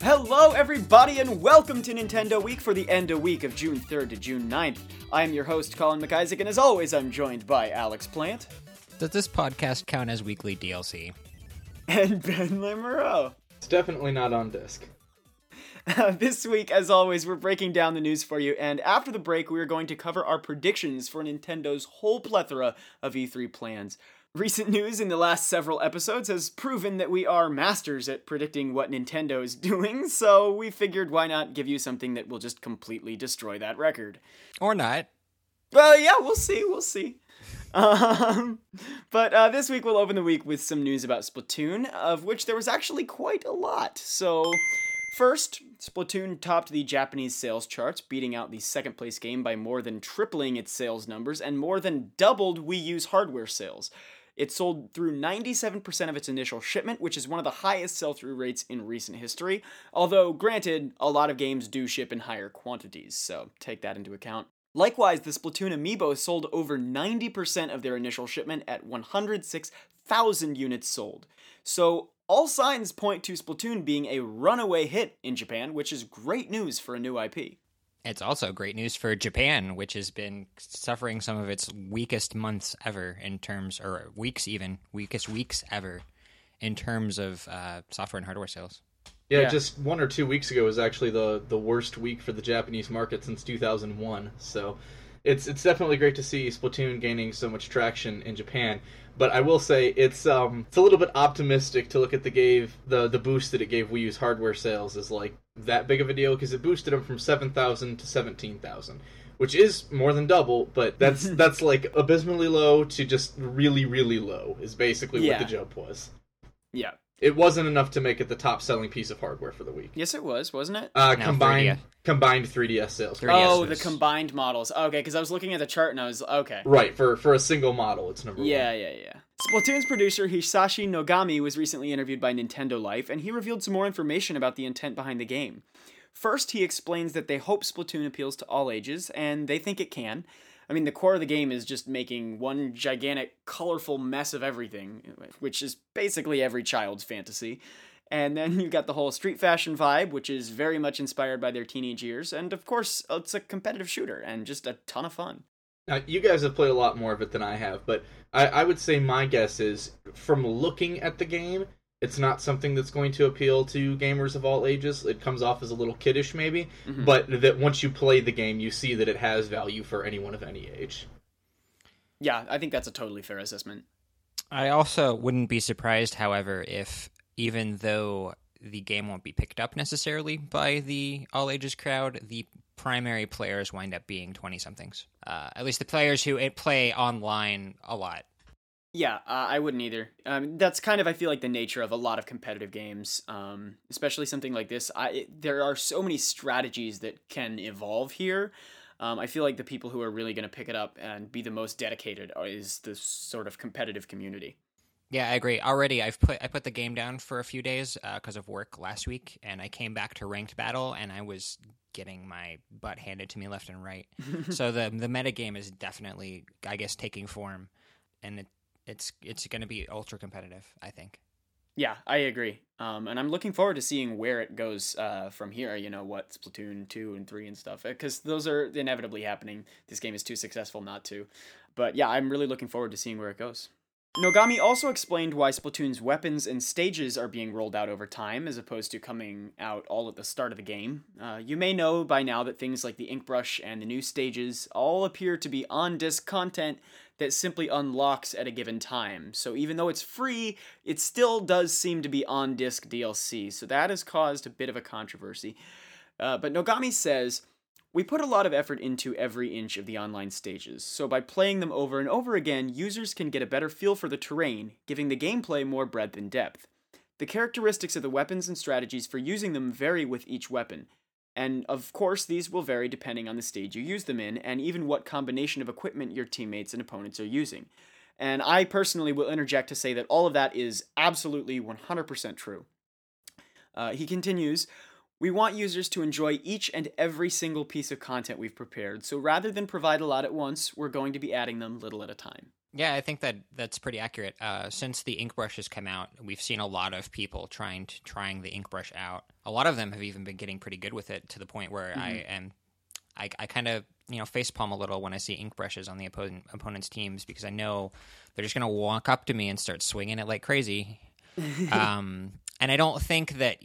Hello, everybody, and welcome to Nintendo Week for the end of week of June 3rd to June 9th. I am your host, Colin McIsaac, and as always, I'm joined by Alex Plant Does this podcast count as weekly DLC? and Ben Lamoureux. It's definitely not on disc. Uh, this week, as always, we're breaking down the news for you, and after the break, we are going to cover our predictions for Nintendo's whole plethora of E3 plans. Recent news in the last several episodes has proven that we are masters at predicting what Nintendo is doing, so we figured why not give you something that will just completely destroy that record. Or not? Well, yeah, we'll see. We'll see. Um, but uh, this week we'll open the week with some news about Splatoon, of which there was actually quite a lot. So, first, Splatoon topped the Japanese sales charts, beating out the second place game by more than tripling its sales numbers and more than doubled Wii U's hardware sales. It sold through 97% of its initial shipment, which is one of the highest sell through rates in recent history. Although, granted, a lot of games do ship in higher quantities, so take that into account. Likewise, the Splatoon amiibo sold over 90% of their initial shipment at 106,000 units sold. So, all signs point to Splatoon being a runaway hit in Japan, which is great news for a new IP. It's also great news for Japan, which has been suffering some of its weakest months ever in terms, or weeks even, weakest weeks ever in terms of uh, software and hardware sales. Yeah, Yeah. just one or two weeks ago was actually the the worst week for the Japanese market since 2001. So it's it's definitely great to see Splatoon gaining so much traction in Japan. But I will say it's um it's a little bit optimistic to look at the gave the the boost that it gave Wii U's hardware sales as like that big of a deal because it boosted them from 7,000 to 17,000. Which is more than double, but that's that's like abysmally low to just really really low is basically Yeah. what the jump was. Yeah. It wasn't enough to make it the top selling piece of hardware for the week. Yes, it was, wasn't it? Uh, No, combined 3DS. combined 3DS sales. 3DS oh, was- the combined models. Okay, because I was looking at the chart and I was okay. Right for for a single model, it's number Yeah, one. yeah, yeah. Splatoon's producer Hisashi Nogami was recently interviewed by Nintendo Life, and he revealed some more information about the intent behind the game. First, he explains that they hope Splatoon appeals to all ages, and they think it can. I mean, the core of the game is just making one gigantic, colorful mess of everything, which is basically every child's fantasy. And then you've got the whole street fashion vibe, which is very much inspired by their teenage years. And of course, it's a competitive shooter and just a ton of fun. Now you guys have played a lot more of it than I have, but I, I would say my guess is from looking at the game, it's not something that's going to appeal to gamers of all ages. It comes off as a little kiddish, maybe, Mhm. but that once you play the game, you see that it has value for anyone of any age. Yeah, I think that's a totally fair assessment. I also wouldn't be surprised, however, if even though the game won't be picked up necessarily by the all ages crowd, the primary players wind up being 20 somethings. Uh, at least the players who eh, play online a lot. Yeah, uh, I wouldn't either. Um, that's kind of I feel like the nature of a lot of competitive games, um, especially something like this. I it, there are so many strategies that can evolve here. Um, I feel like the people who are really going to pick it up and be the most dedicated is the sort of competitive community. Yeah, I agree. Already, I've put I put the game down for a few days because of work last week, and I came back to ranked battle, and I was getting my butt handed to me left and right. so the the meta game is definitely, I guess, taking form, and it, it's it's going to be ultra competitive. I think. Yeah, I agree. Um, and I'm looking forward to seeing where it goes uh, from here. You know, what Splatoon 2 and 3 and stuff, because those are inevitably happening. This game is too successful not to. But yeah, I'm really looking forward to seeing where it goes. Nogami also explained why Splatoon's weapons and stages are being rolled out over time as opposed to coming out all at the start of the game. Uh, you may know by now that things like the ink brush and the new stages all appear to be on disc content that simply unlocks at a given time. So even though it's free, it still does seem to be on disc DLC. So that has caused a bit of a controversy. Uh, but Nogami says, we put a lot of effort into every inch of the online stages, so by playing them over and over again, users can get a better feel for the terrain, giving the gameplay more breadth and depth. The characteristics of the weapons and strategies for using them vary with each weapon, and of course, these will vary depending on the stage you use them in, and even what combination of equipment your teammates and opponents are using. And I personally will interject to say that all of that is absolutely 100% true. Uh, he continues, we want users to enjoy each and every single piece of content we've prepared, so rather than provide a lot at once, we're going to be adding them little at a time. Yeah, I think that that's pretty accurate. Uh, since the ink brush has come out, we've seen a lot of people trying to trying the ink brush out. A lot of them have even been getting pretty good with it to the point where mm-hmm. I am, I, I kind of you know facepalm a little when I see ink brushes on the opponent, opponent's teams because I know they're just going to walk up to me and start swinging it like crazy. um, and I don't think that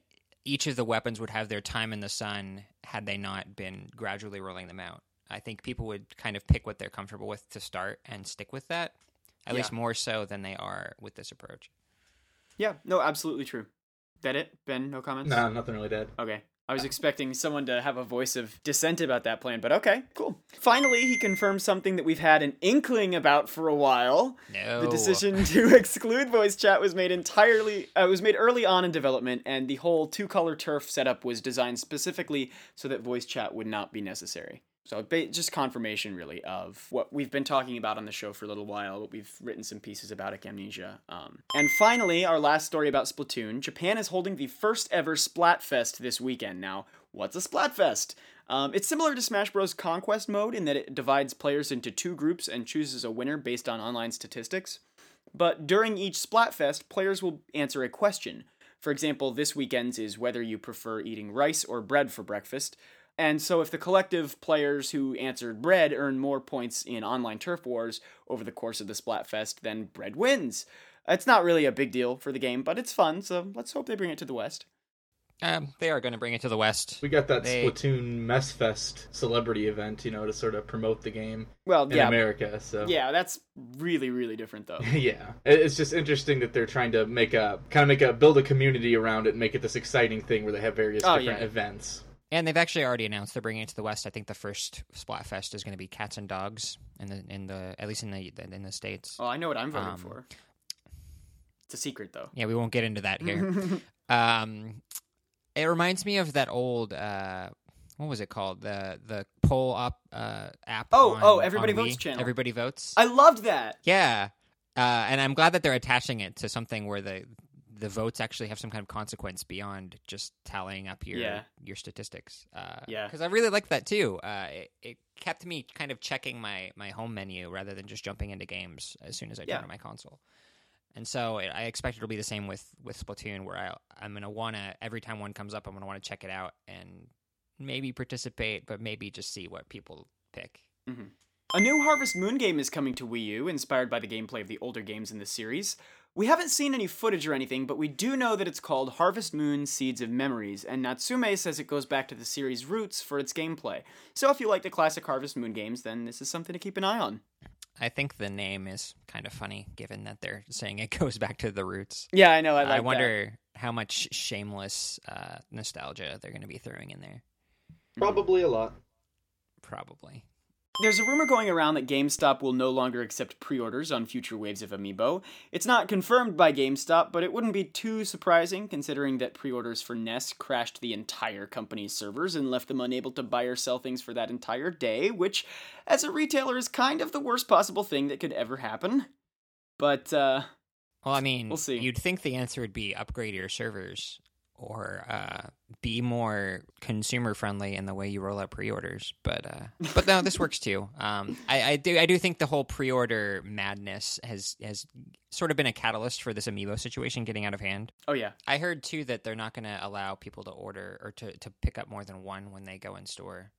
each of the weapons would have their time in the sun had they not been gradually rolling them out. I think people would kind of pick what they're comfortable with to start and stick with that, at yeah. least more so than they are with this approach. Yeah, no, absolutely true. That it, Ben? No comments. No, nothing really dead. Okay. I was expecting someone to have a voice of dissent about that plan, but okay, cool. Finally, he confirmed something that we've had an inkling about for a while. No. The decision to exclude voice chat was made entirely uh, was made early on in development, and the whole two-color turf setup was designed specifically so that voice chat would not be necessary. So just confirmation, really, of what we've been talking about on the show for a little while. What we've written some pieces about Gamnesia. Um, and finally, our last story about Splatoon. Japan is holding the first ever Splatfest this weekend. Now, what's a Splatfest? Um, it's similar to Smash Bros. Conquest mode in that it divides players into two groups and chooses a winner based on online statistics. But during each Splatfest, players will answer a question. For example, this weekend's is whether you prefer eating rice or bread for breakfast. And so, if the collective players who answered Bread earn more points in online turf wars over the course of the Splatfest, then Bread wins. It's not really a big deal for the game, but it's fun, so let's hope they bring it to the West. Um, they are going to bring it to the West. We got that they... Splatoon Mess Fest celebrity event, you know, to sort of promote the game. Well, in yeah, America. So yeah, that's really really different though. yeah, it's just interesting that they're trying to make a kind of make a build a community around it and make it this exciting thing where they have various oh, different yeah. events. And they've actually already announced they're bringing it to the West. I think the first Splatfest is going to be cats and dogs in the in the at least in the in the states. Oh, I know what I'm voting um, for. It's a secret though. Yeah, we won't get into that here. um, it reminds me of that old uh, what was it called the the poll up uh, app. Oh, on, oh, everybody votes channel. Everybody votes. I loved that. Yeah, uh, and I'm glad that they're attaching it to something where the the votes actually have some kind of consequence beyond just tallying up your yeah. your statistics. Uh, yeah, because I really liked that too. Uh, it, it, kept me kind of checking my my home menu rather than just jumping into games as soon as I turn yeah. on my console. And so it, I expect it'll be the same with with Splatoon, where I I'm gonna wanna every time one comes up, I'm gonna want to check it out and maybe participate, but maybe just see what people pick. Mm-hmm. A new Harvest Moon game is coming to Wii U, inspired by the gameplay of the older games in the series. We haven't seen any footage or anything, but we do know that it's called Harvest Moon Seeds of Memories, and Natsume says it goes back to the series' roots for its gameplay. So if you like the classic Harvest Moon games, then this is something to keep an eye on. I think the name is kind of funny, given that they're saying it goes back to the roots. Yeah, I know. I, like I wonder that. how much shameless uh, nostalgia they're going to be throwing in there. Probably a lot. Probably. There's a rumor going around that GameStop will no longer accept pre orders on future waves of Amiibo. It's not confirmed by GameStop, but it wouldn't be too surprising considering that pre orders for NES crashed the entire company's servers and left them unable to buy or sell things for that entire day, which, as a retailer, is kind of the worst possible thing that could ever happen. But, uh. Well, I mean, we'll see. You'd think the answer would be upgrade your servers or uh, be more consumer friendly in the way you roll out pre-orders. But uh, but no, this works too. Um, I, I, do I do think the whole pre-order madness has has sort of been a catalyst for this amiibo situation getting out of hand. Oh yeah, I heard too that they're not going to allow people to order or to, to pick up more than one when they go in store.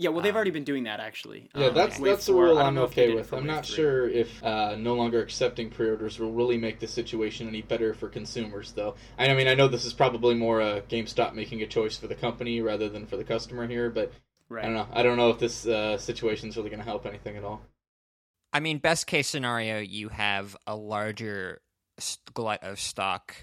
Yeah, well, they've um, already been doing that actually. Yeah, um, that's that's the rule I'm okay with. I'm not three. sure if uh, no longer accepting pre-orders will really make the situation any better for consumers, though. I mean, I know this is probably more a GameStop making a choice for the company rather than for the customer here, but right. I don't know. I don't know if this uh, situation is really going to help anything at all. I mean, best case scenario, you have a larger glut of stock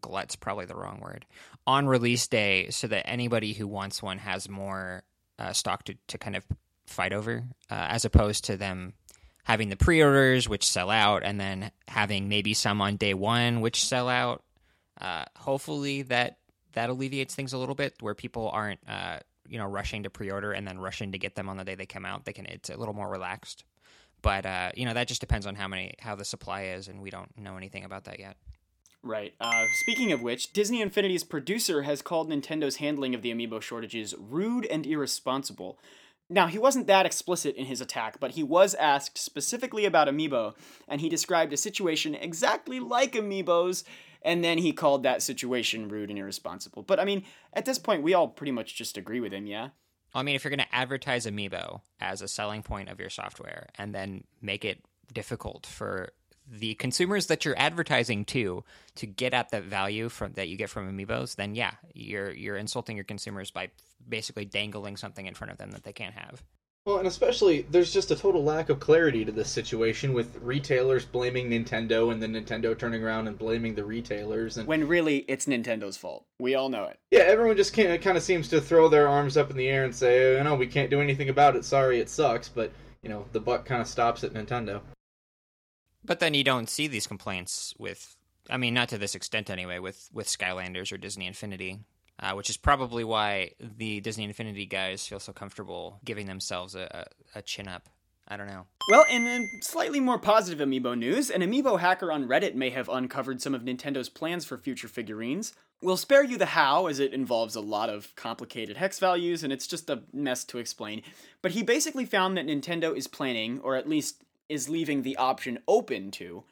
glut's probably the wrong word on release day so that anybody who wants one has more uh, stock to, to kind of fight over, uh, as opposed to them having the pre-orders which sell out, and then having maybe some on day one which sell out. Uh, hopefully that that alleviates things a little bit, where people aren't uh, you know rushing to pre-order and then rushing to get them on the day they come out. They can it's a little more relaxed, but uh, you know that just depends on how many how the supply is, and we don't know anything about that yet. Right. Uh, speaking of which, Disney Infinity's producer has called Nintendo's handling of the amiibo shortages rude and irresponsible. Now, he wasn't that explicit in his attack, but he was asked specifically about Amiibo, and he described a situation exactly like Amiibo's, and then he called that situation rude and irresponsible. But I mean, at this point, we all pretty much just agree with him, yeah? I mean, if you're going to advertise Amiibo as a selling point of your software and then make it difficult for the consumers that you're advertising to to get at that value from that you get from amiibos then yeah you're you're insulting your consumers by basically dangling something in front of them that they can't have. Well and especially there's just a total lack of clarity to this situation with retailers blaming nintendo and then nintendo turning around and blaming the retailers and when really it's nintendo's fault. We all know it. Yeah everyone just kind of, kind of seems to throw their arms up in the air and say oh, no we can't do anything about it. Sorry it sucks. But you know the buck kind of stops at nintendo but then you don't see these complaints with, I mean, not to this extent anyway, with with Skylanders or Disney Infinity, uh, which is probably why the Disney Infinity guys feel so comfortable giving themselves a, a, a chin up. I don't know. Well, in slightly more positive amiibo news, an amiibo hacker on Reddit may have uncovered some of Nintendo's plans for future figurines. We'll spare you the how, as it involves a lot of complicated hex values and it's just a mess to explain. But he basically found that Nintendo is planning, or at least is leaving the option open to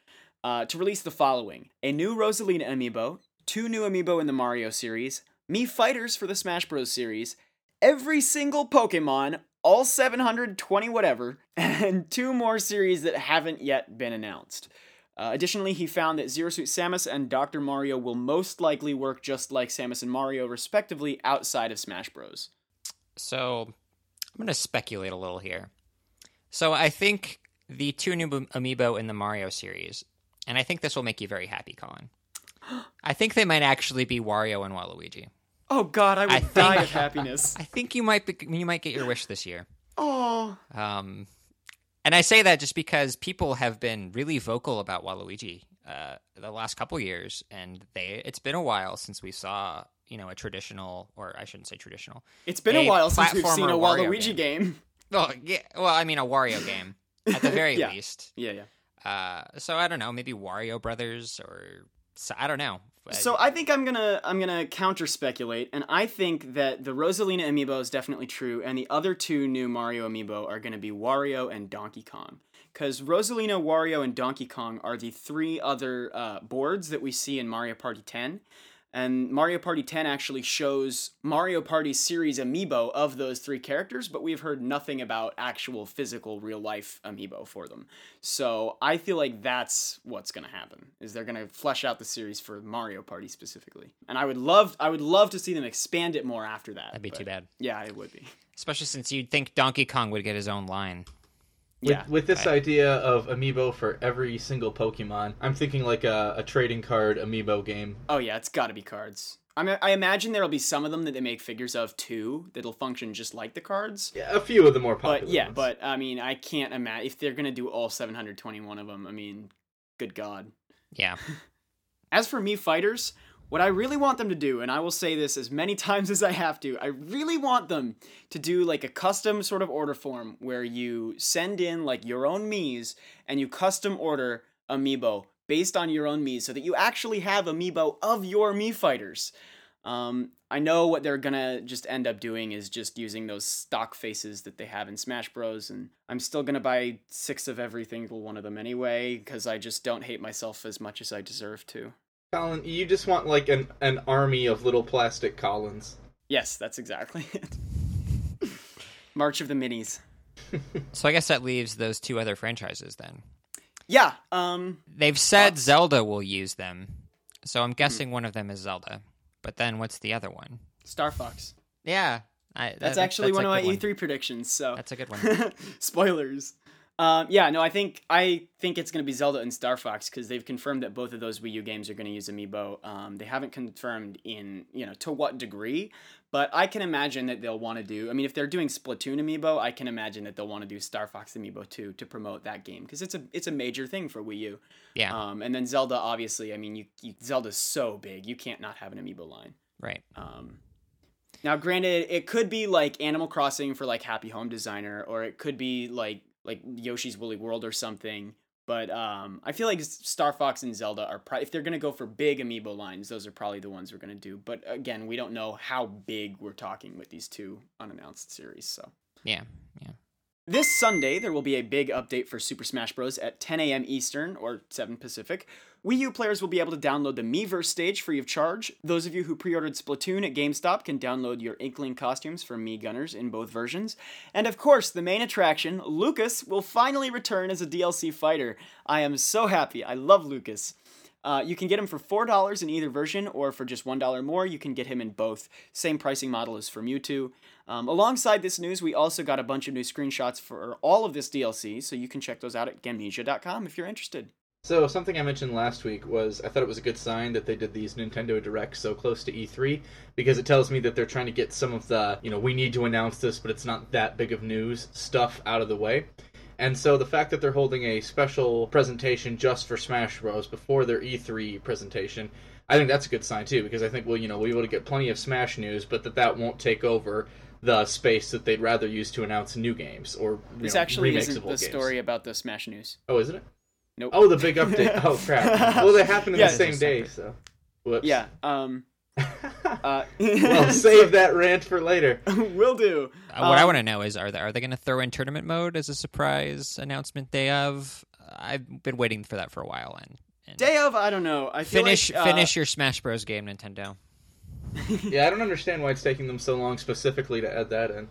uh, to release the following: a new Rosalina amiibo, two new amiibo in the Mario series, Mii Fighters for the Smash Bros. series, every single Pokemon, all 720 whatever, and two more series that haven't yet been announced. Uh, additionally, he found that Zero Suit Samus and Dr. Mario will most likely work just like Samus and Mario, respectively, outside of Smash Bros. So, I'm going to speculate a little here. So, I think the two new amiibo in the Mario series, and I think this will make you very happy, Colin. I think they might actually be Wario and Waluigi. Oh God, I would I think, die of happiness. I think you might be, you might get your wish this year. Oh. Um, and I say that just because people have been really vocal about Waluigi uh, the last couple years, and they it's been a while since we saw you know a traditional, or I shouldn't say traditional. It's been a, a while since we've seen a Waluigi game. game. Well, yeah, well, I mean a Wario game at the very yeah. least. Yeah, yeah. Uh, so I don't know, maybe Wario Brothers or I don't know. So I think I'm gonna I'm gonna counter speculate, and I think that the Rosalina amiibo is definitely true, and the other two new Mario amiibo are gonna be Wario and Donkey Kong. Because Rosalina, Wario, and Donkey Kong are the three other uh, boards that we see in Mario Party 10. And Mario Party 10 actually shows Mario Party series amiibo of those three characters, but we've heard nothing about actual physical real life amiibo for them. So I feel like that's what's going to happen. Is they're going to flesh out the series for Mario Party specifically. And I would love I would love to see them expand it more after that. That'd be too bad. Yeah, it would be. Especially since you'd think Donkey Kong would get his own line. With, yeah. with this I, idea of amiibo for every single Pokemon, I'm thinking like a, a trading card amiibo game. Oh yeah, it's got to be cards. I mean, I imagine there'll be some of them that they make figures of too that'll function just like the cards. Yeah, a few of the more popular. But yeah, ones. but I mean, I can't imagine if they're gonna do all 721 of them. I mean, good god. Yeah. As for Mii Fighters, what I really want them to do, and I will say this as many times as I have to, I really want them to do like a custom sort of order form where you send in like your own Mii's and you custom order amiibo based on your own Mii so that you actually have amiibo of your Mii fighters. Um, I know what they're gonna just end up doing is just using those stock faces that they have in Smash Bros. And I'm still gonna buy six of every single one of them anyway because I just don't hate myself as much as I deserve to. Colin, you just want like an, an army of little plastic Collins. Yes, that's exactly it. March of the Minis. so I guess that leaves those two other franchises then. Yeah. Um They've said Zelda will use them. So I'm guessing mm-hmm. one of them is Zelda. But then what's the other one? Star Fox. Yeah. I, that, that's actually that's one of my E3 one. predictions. So That's a good one. Spoilers. Um, yeah, no, I think I think it's going to be Zelda and Star Fox because they've confirmed that both of those Wii U games are going to use Amiibo. Um, they haven't confirmed in you know to what degree, but I can imagine that they'll want to do. I mean, if they're doing Splatoon Amiibo, I can imagine that they'll want to do Star Fox Amiibo too to promote that game because it's a it's a major thing for Wii U. Yeah. Um, and then Zelda, obviously, I mean, you, you Zelda's so big, you can't not have an Amiibo line. Right. Um, now, granted, it could be like Animal Crossing for like Happy Home Designer, or it could be like like Yoshi's Woolly World or something. But um, I feel like Star Fox and Zelda are pro- if they're gonna go for big amiibo lines, those are probably the ones we're gonna do. But again, we don't know how big we're talking with these two unannounced series. So Yeah, yeah. This Sunday, there will be a big update for Super Smash Bros. at 10 a.m. Eastern or 7 Pacific. Wii U players will be able to download the Miiverse stage free of charge. Those of you who pre ordered Splatoon at GameStop can download your Inkling costumes from Mii Gunners in both versions. And of course, the main attraction, Lucas, will finally return as a DLC fighter. I am so happy. I love Lucas. Uh, you can get him for $4 in either version, or for just $1 more, you can get him in both. Same pricing model as for Mewtwo. Um, alongside this news, we also got a bunch of new screenshots for all of this DLC, so you can check those out at Gamnesia.com if you're interested. So something I mentioned last week was I thought it was a good sign that they did these Nintendo Directs so close to E3 because it tells me that they're trying to get some of the, you know, we need to announce this but it's not that big of news stuff out of the way. And so the fact that they're holding a special presentation just for Smash Bros before their E3 presentation, I think that's a good sign too because I think well, you know, we'll be able to get plenty of Smash news, but that that won't take over the space that they'd rather use to announce new games or you This know, actually remakes isn't of the games. story about the Smash News. Oh, isn't it? Nope. Oh, the big update. Oh crap. Well, they happened in Yeah, the same day, so. Whoops. Yeah. Um. Uh, well, save that rant for later. Will do. Uh, what I Um, want to know is, are they are they going to throw in tournament mode as a surprise announcement day of? I've been waiting for that for a while, and, and Day of, I don't know. I feel finish like, uh, finish your Smash Bros game, Nintendo. Yeah, I don't understand why it's taking them so long specifically to add that in.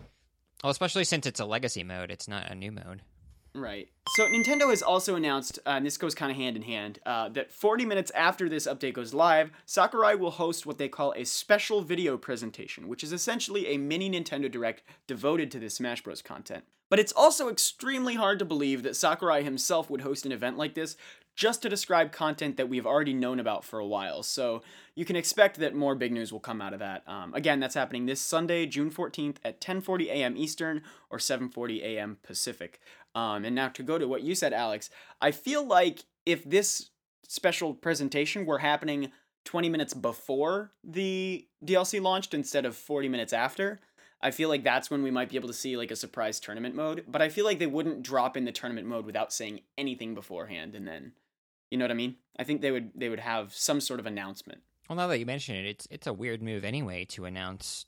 Well, especially since it's a legacy mode, it's not a new mode. Right. So Nintendo has also announced, uh, and this goes kind of hand in hand, uh, that 40 minutes after this update goes live, Sakurai will host what they call a special video presentation, which is essentially a mini Nintendo Direct devoted to the Smash Bros. content. But it's also extremely hard to believe that Sakurai himself would host an event like this just to describe content that we've already known about for a while. So you can expect that more big news will come out of that. Um, again, that's happening this Sunday, June 14th at 10:40 a.m. Eastern or 7:40 a.m. Pacific. Um, and now to go to what you said, Alex, I feel like if this special presentation were happening 20 minutes before the DLC launched instead of 40 minutes after, I feel like that's when we might be able to see like a surprise tournament mode. But I feel like they wouldn't drop in the tournament mode without saying anything beforehand, and then, you know what I mean? I think they would they would have some sort of announcement. Well, now that you mention it, it's it's a weird move anyway to announce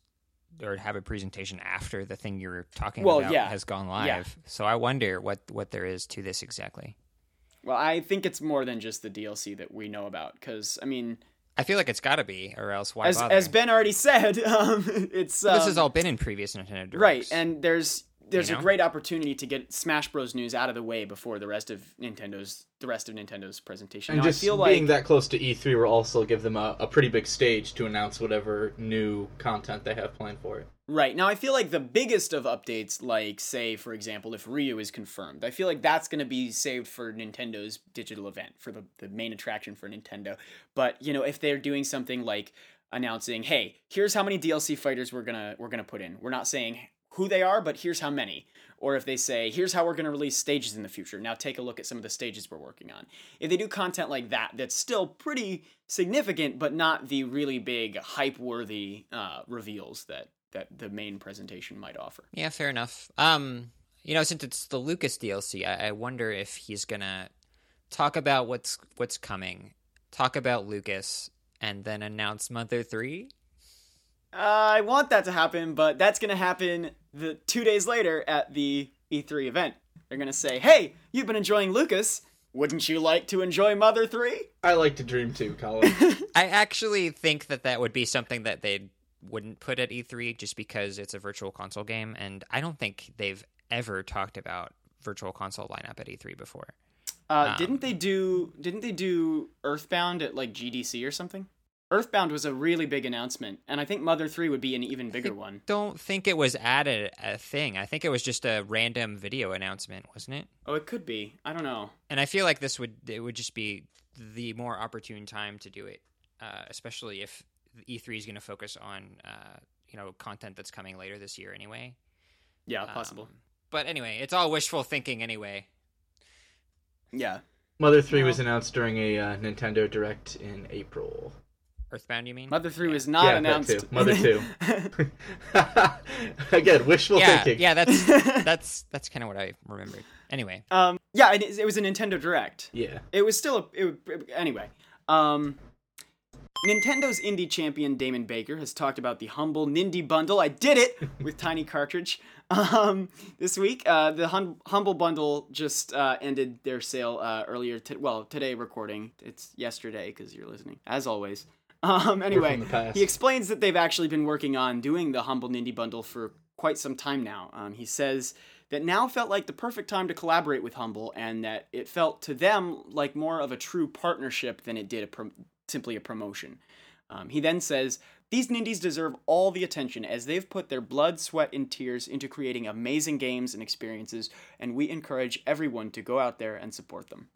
or have a presentation after the thing you're talking Well, about yeah. has gone live. Yeah. So I wonder what what there is to this exactly. Well, I think it's more than just the DLC that we know about, because I mean, I feel like it's got to be, or else why as bother? as Ben already said, um, it's this has um, all been in previous Nintendo Directs. Right, and there's there's You a great opportunity to get Smash Bros news out of the way before the rest of Nintendo's the rest of Nintendo's presentation. And Now, just I feel being like that close to E3 will also give them a, a pretty big stage to announce whatever new content they have planned for it. right now, I feel like the biggest of updates, like say for example, if Ryu is confirmed, I feel like that's going to be saved for Nintendo's digital event for the the main attraction for Nintendo. But you know, if they're doing something like announcing, hey, here's how many DLC fighters we're gonna we're gonna put in. We're not saying who they are, but here's how many. Or if they say, here's how we're going to release stages in the future. Now take a look at some of the stages we're working on. If they do content like that, that's still pretty significant, but not the really big, hype worthy uh, reveals that, that the main presentation might offer. Yeah, fair enough. Um, you know, since it's the Lucas DLC, I, I wonder if he's gonna talk about what's what's coming, talk about Lucas, and then announce Mother Three. I want that to happen, but that's going to happen the two days later at the E3 event. They're going to say, hey, you've been enjoying Lucas. Wouldn't you like to enjoy Mother 3? I like to dream too, Colin. I actually think that that would be something that they wouldn't put at E3 just because it's a virtual console game, and I don't think they've ever talked about virtual console lineup at E3 before. Uh, Um, didn't they do? Didn't they do Earthbound at like GDC or something? Earthbound was a really big announcement, and I think Mother Three would be an even bigger one. Don't think it was added a thing. I think it was just a random video announcement, wasn't it? Oh, it could be. I don't know. and I feel like this would it would just be the more opportune time to do it, uh, especially if E3 is going to focus on uh, you know content that's coming later this year anyway. Yeah, possible. Um, but anyway, it's all wishful thinking anyway. yeah. Mother 3 No. was announced during a uh, Nintendo Direct in April. Earthbound, you mean? Mother Three Yeah. was not Yeah, announced. too. Mother 2. Again, wishful yeah, thinking. yeah, that's that's that's kind of what I remembered. Anyway, um. Yeah, it, it was a Nintendo Direct. Yeah. It was still a. It, it- anyway. Um. Nintendo's indie champion Damon Baker has talked about the humble Nindie bundle. I did it with Tiny Cartridge. Um, this week, uh, the hum- humble bundle just uh, ended their sale uh, earlier. T- well, today recording. It's yesterday because you're listening, as always. Um, anyway, he explains that they've actually been working on doing the humble Nindie bundle for quite some time now. Um, he says that now felt like the perfect time to collaborate with Humble, and that it felt to them like more of a true partnership than it did a pro- simply a promotion. Um, he then says, These Nindies deserve all the attention as they've put their blood, sweat, and tears into creating amazing games and experiences, and we encourage everyone to go out there and support them.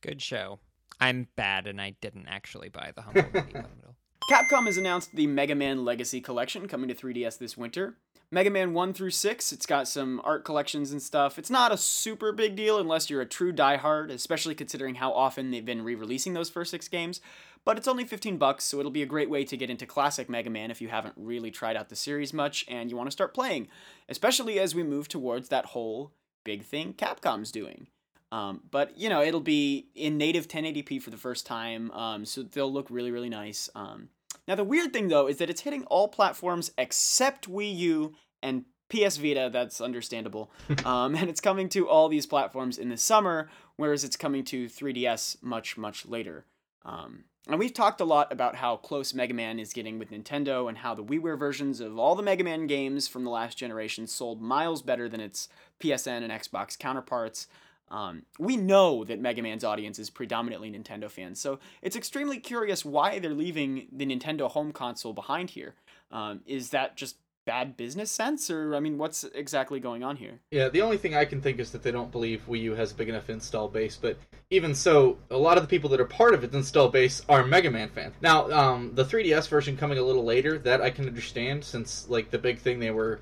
Good show. I'm bad and I didn't actually buy the Humble bundle. Capcom has announced the Mega Man Legacy Collection coming to 3DS this winter. Mega Man 1 through 6, it's got some art collections and stuff. It's not a super big deal unless you're a true diehard, especially considering how often they've been re-releasing those first 6 games, but it's only 15 bucks, so it'll be a great way to get into classic Mega Man if you haven't really tried out the series much and you want to start playing, especially as we move towards that whole big thing Capcom's doing. Um, but you know, it'll be in native 1080p for the first time, um, so they'll look really, really nice. Um, now, the weird thing though is that it's hitting all platforms except Wii U and PS Vita. That's understandable, um, and it's coming to all these platforms in the summer, whereas it's coming to 3DS much, much later. Um, and we've talked a lot about how close Mega Man is getting with Nintendo and how the WiiWare versions of all the Mega Man games from the last generation sold miles better than its PSN and Xbox counterparts. Um, we know that Mega Man's audience is predominantly Nintendo fans, so it's extremely curious why they're leaving the Nintendo home console behind here. Um, is that just bad business sense, or I mean, what's exactly going on here? Yeah, the only thing I can think is that they don't believe Wii U has a big enough install base. But even so, a lot of the people that are part of its install base are Mega Man fans. Now, um, the 3DS version coming a little later, that I can understand, since like the big thing they were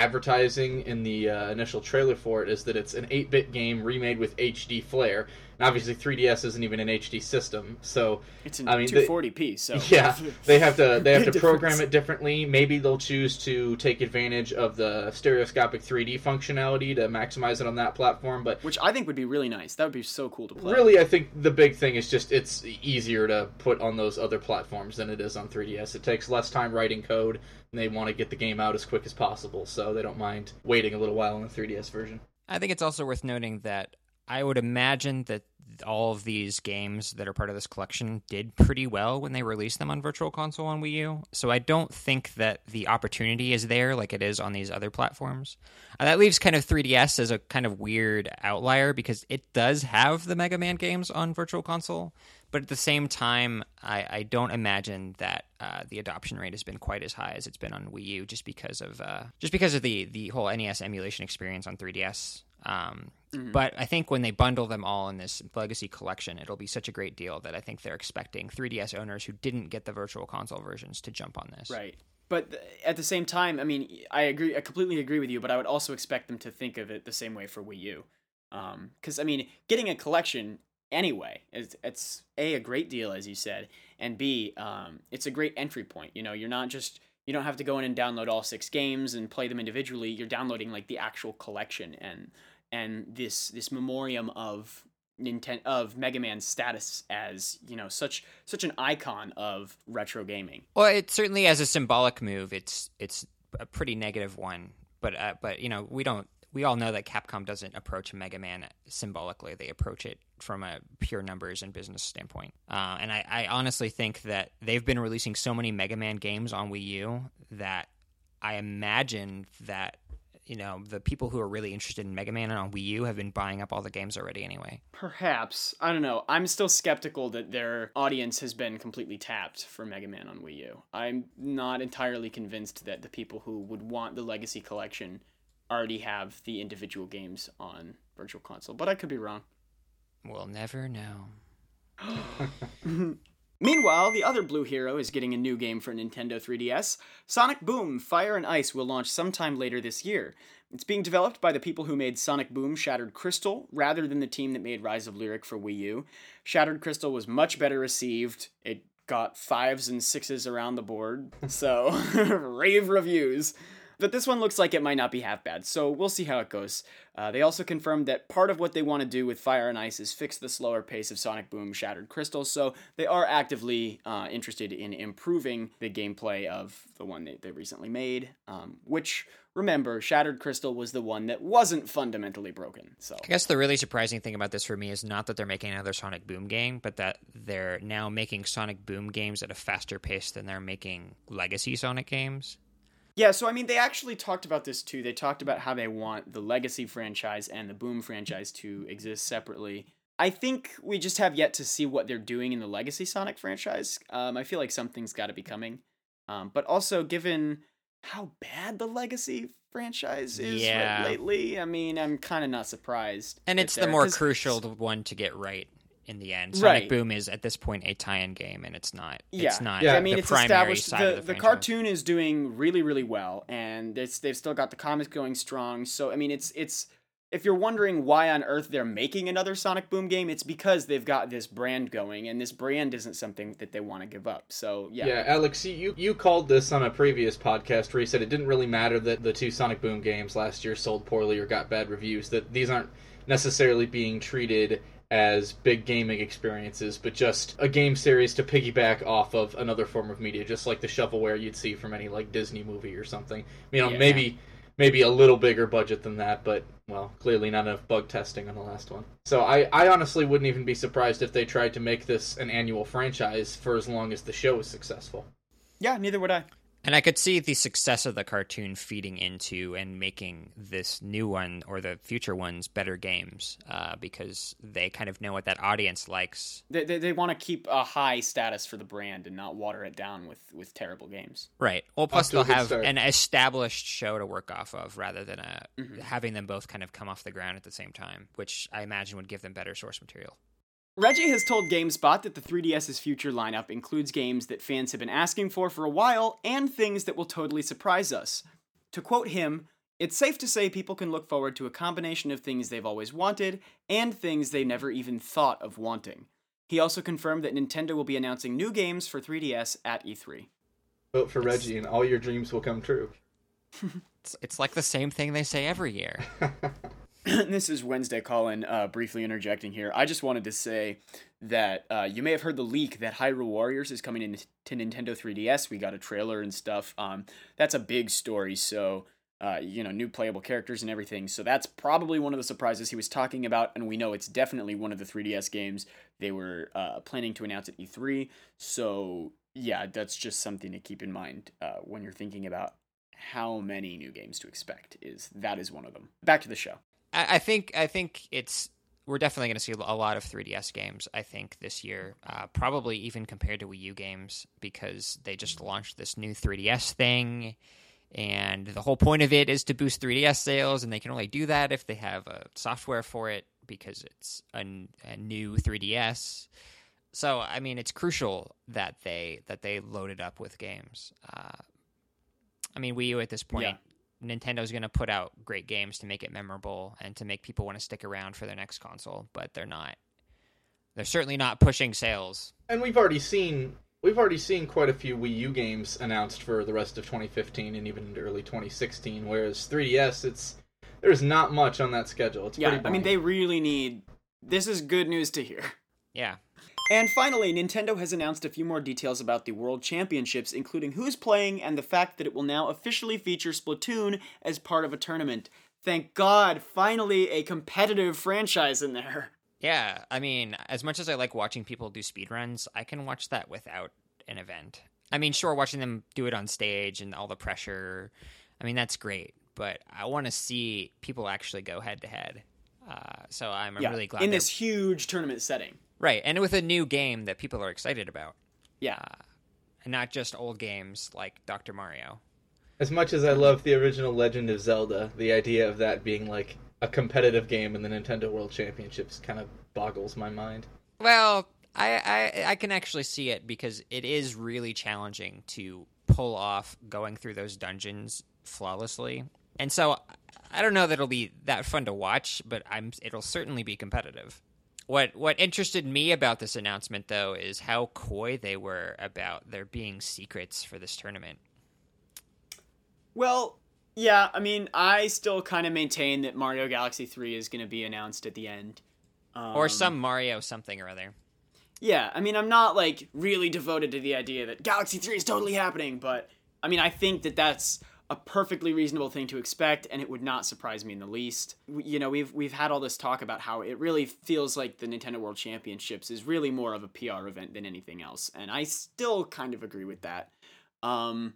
advertising in the uh, initial trailer for it is that it's an 8-bit game remade with HD flair. And obviously 3DS isn't even an HD system, so it's in I mean, 240p. So yeah, they have to they have to program it differently. Maybe they'll choose to take advantage of the stereoscopic 3D functionality to maximize it on that platform. But which I think would be really nice. That would be so cool to play. Really, I think the big thing is just it's easier to put on those other platforms than it is on 3DS. It takes less time writing code and they want to get the game out as quick as possible, so they don't mind waiting a little while on the 3DS version. I think it's also worth noting that I would imagine that all of these games that are part of this collection did pretty well when they released them on Virtual Console on Wii U. So I don't think that the opportunity is there like it is on these other platforms. Uh, that leaves kind of 3DS as a kind of weird outlier because it does have the Mega Man games on Virtual Console, but at the same time, I, I don't imagine that uh, the adoption rate has been quite as high as it's been on Wii U, just because of uh, just because of the the whole NES emulation experience on 3DS. Um, mm-hmm. But I think when they bundle them all in this Legacy collection, it'll be such a great deal that I think they're expecting 3DS owners who didn't get the Virtual Console versions to jump on this. Right. But at the same time, I mean, I agree. I completely agree with you. But I would also expect them to think of it the same way for Wii U, because um, I mean, getting a collection anyway. It's, it's a a great deal, as you said, and b um, it's a great entry point. You know, you're not just you don't have to go in and download all six games and play them individually. You're downloading like the actual collection and and this this memoriam of Nintendo of Mega Man's status as you know such such an icon of retro gaming. Well, it certainly as a symbolic move, it's it's a pretty negative one. But uh, but you know we don't we all know that Capcom doesn't approach Mega Man symbolically. They approach it from a pure numbers and business standpoint. Uh, and I, I honestly think that they've been releasing so many Mega Man games on Wii U that I imagine that you know the people who are really interested in Mega Man and on Wii U have been buying up all the games already anyway. Perhaps I don't know. I'm still skeptical that their audience has been completely tapped for Mega Man on Wii U. I'm not entirely convinced that the people who would want the Legacy Collection already have the individual games on Virtual Console, but I could be wrong. We'll never know. Meanwhile, the other Blue Hero is getting a new game for Nintendo 3DS. Sonic Boom Fire and Ice will launch sometime later this year. It's being developed by the people who made Sonic Boom Shattered Crystal, rather than the team that made Rise of Lyric for Wii U. Shattered Crystal was much better received. It got fives and sixes around the board, so rave reviews. But this one looks like it might not be half bad, so we'll see how it goes. Uh, they also confirmed that part of what they want to do with Fire and Ice is fix the slower pace of Sonic Boom Shattered Crystal, so they are actively uh, interested in improving the gameplay of the one they, they recently made, um, which remember, Shattered Crystal was the one that wasn't fundamentally broken. So I guess the really surprising thing about this for me is not that they're making another Sonic Boom game, but that they're now making Sonic Boom games at a faster pace than they're making legacy Sonic games. Yeah, so I mean, they actually talked about this too. They talked about how they want the Legacy franchise and the Boom franchise to exist separately. I think we just have yet to see what they're doing in the Legacy Sonic franchise. Um, I feel like something's got to be coming. Um, but also, given how bad the Legacy franchise is Yeah. lately, I mean, I'm kind of not surprised. And it's the more crucial one to get right in the end. Sonic Right. Boom is at this point a tie-in game, and it's not. Yeah, It's not. Yeah. I mean, the it's primary established. side The, of the, the, cartoon is doing really, really well, and it's they've still got the comics going strong. So I mean, it's it's if you're wondering why on earth they're making another Sonic Boom game, it's because they've got this brand going, and this brand isn't something that they want to give up. So yeah, Yeah, Alex, you you called this on a previous podcast where you said it didn't really matter that the two Sonic Boom games last year sold poorly or got bad reviews. That these aren't necessarily being treated as big gaming experiences, but just a game series to piggyback off of another form of media, just like the shovelware you'd see from any like Disney movie or something. You know, Yeah. maybe maybe a little bigger budget than that, but well, clearly not enough bug testing on the last one. So I, I honestly wouldn't even be surprised if they tried to make this an annual franchise for as long as the show is successful. yeah, neither would I. And I could see the success of the cartoon feeding into and making this new one or the future ones better games uh, because they kind of know what that audience likes. They they, they want to keep a high status for the brand and not water it down with with terrible games. Right. Well, plus they'll have start. an established show to work off of rather than a, Mhm. having them both kind of come off the ground at the same time, which I imagine would give them better source material. Reggie has told GameSpot that the 3DS's future lineup includes games that fans have been asking for for a while and things that will totally surprise us. To quote him, it's safe to say people can look forward to a combination of things they've always wanted and things they never even thought of wanting. He also confirmed that Nintendo will be announcing new games for 3DS at E E3. Vote for Reggie, and all your dreams will come true. It's, it's like the same thing they say every year. this is Wednesday Colin, uh, briefly interjecting here. I just wanted to say that uh, you may have heard the leak that Hyrule Warriors is coming in to Nintendo 3DS. We got a trailer and stuff. Um, that's a big story, so uh, you know, new playable characters and everything. So that's probably one of the surprises he was talking about, and we know it's definitely one of the 3DS games they were uh, planning to announce at E3. So yeah, that's just something to keep in mind uh, when you're thinking about how many new games to expect. Is that is one of them. Back to the show. I, I think I think it's we're definitely going to see a lot of 3DS games. I think this year, uh, probably even compared to Wii U games, because they just launched this new 3DS thing, and the whole point of it is to boost 3DS sales, and they can only do that if they have a software for it because it's a new 3DS. So I mean, it's crucial that they that they load it up with games. Uh, I mean, Wii U at this point. Yeah. Nintendo's going to put out great games to make it memorable and to make people want to stick around for their next console, but they're not. They're certainly not pushing sales. And we've already seen we've already seen quite a few Wii U games announced for the rest of 2015 and even into early 2016. Whereas 3DS, it's there's not much on that schedule. It's Yeah, pretty. I mean, they really need. This is good news to hear. Yeah. And finally, Nintendo has announced a few more details about the World Championships, including who's playing and the fact that it will now officially feature Splatoon as part of a tournament. Thank God, finally a competitive franchise in there. Yeah, I mean, as much as I like watching people do speedruns, I can watch that without an event. I mean, sure, watching them do it on stage and all the pressure, I mean, that's great, but I want to see people actually go head to head. Uh, So I'm, I'm yeah, really glad in this huge tournament setting. Right, and with a new game that people are excited about, Yeah, uh, and not just old games like Dr. Mario. As much as I love the original Legend of Zelda, the idea of that being like a competitive game in the Nintendo World Championships kind of boggles my mind. Well, I, I I can actually see it because it is really challenging to pull off going through those dungeons flawlessly. And so I don't know that it'll be that fun to watch, but I'm it'll certainly be competitive. What what interested me about this announcement though is how coy they were about there being secrets for this tournament. Well, Yeah, I mean, I still kind of maintain that Mario Galaxy 3 is going to be announced at the end. Um, or some Mario something or other. Yeah, I mean, I'm not like really devoted to the idea that Galaxy 3 is totally happening, but I mean, I think that that's a perfectly reasonable thing to expect and it would not surprise me in the least. You know, we've we've had all this talk about how it really feels like the Nintendo World Championships is really more of a PR event than anything else, and I still kind of agree with that. Um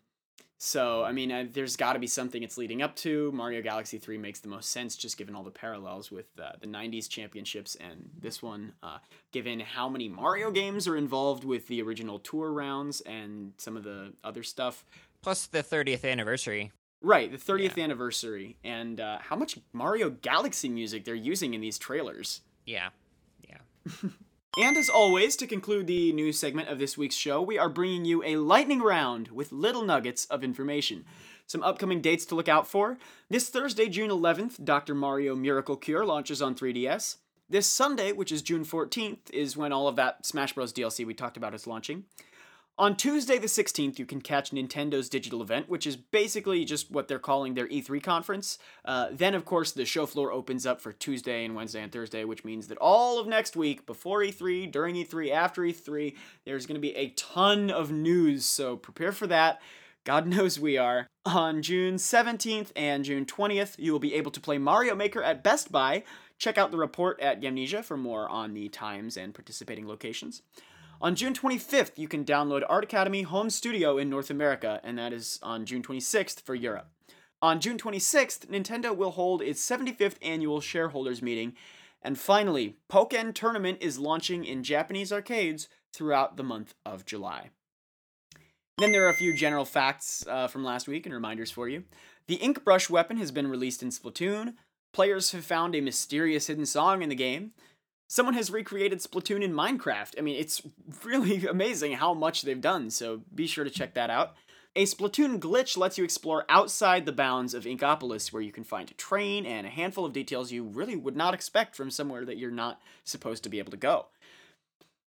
so, I mean, uh, there's got to be something it's leading up to. Mario Galaxy 3 makes the most sense just given all the parallels with uh, the 90s championships and this one, uh, given how many Mario games are involved with the original tour rounds and some of the other stuff. Plus the 30th anniversary. Right, the 30th yeah. anniversary, and uh, how much Mario Galaxy music they're using in these trailers. Yeah, yeah. And as always, to conclude the news segment of this week's show, we are bringing you a lightning round with little nuggets of information. Some upcoming dates to look out for. This Thursday, June 11th, Dr. Mario Miracle Cure launches on 3DS. This Sunday, which is June 14th, is when all of that Smash Bros. DLC we talked about is launching. On Tuesday, the 16th, you can catch Nintendo's digital event, which is basically just what they're calling their E3 conference. Uh, then, of course, the show floor opens up for Tuesday and Wednesday and Thursday, which means that all of next week, before E3, during E3, after E3, there's going to be a ton of news, so prepare for that. God knows we are. On June 17th and June 20th, you will be able to play Mario Maker at Best Buy. Check out the report at Gamnesia for more on the times and participating locations. On June 25th, you can download Art Academy Home Studio in North America, and that is on June 26th for Europe. On June 26th, Nintendo will hold its 75th annual shareholders meeting. And finally, Pokken Tournament is launching in Japanese arcades throughout the month of July. Then there are a few general facts uh, from last week and reminders for you. The Ink Brush weapon has been released in Splatoon. Players have found a mysterious hidden song in the game. Someone has recreated Splatoon in Minecraft. I mean, it's really amazing how much they've done, so be sure to check that out. A Splatoon glitch lets you explore outside the bounds of Inkopolis, where you can find a train and a handful of details you really would not expect from somewhere that you're not supposed to be able to go.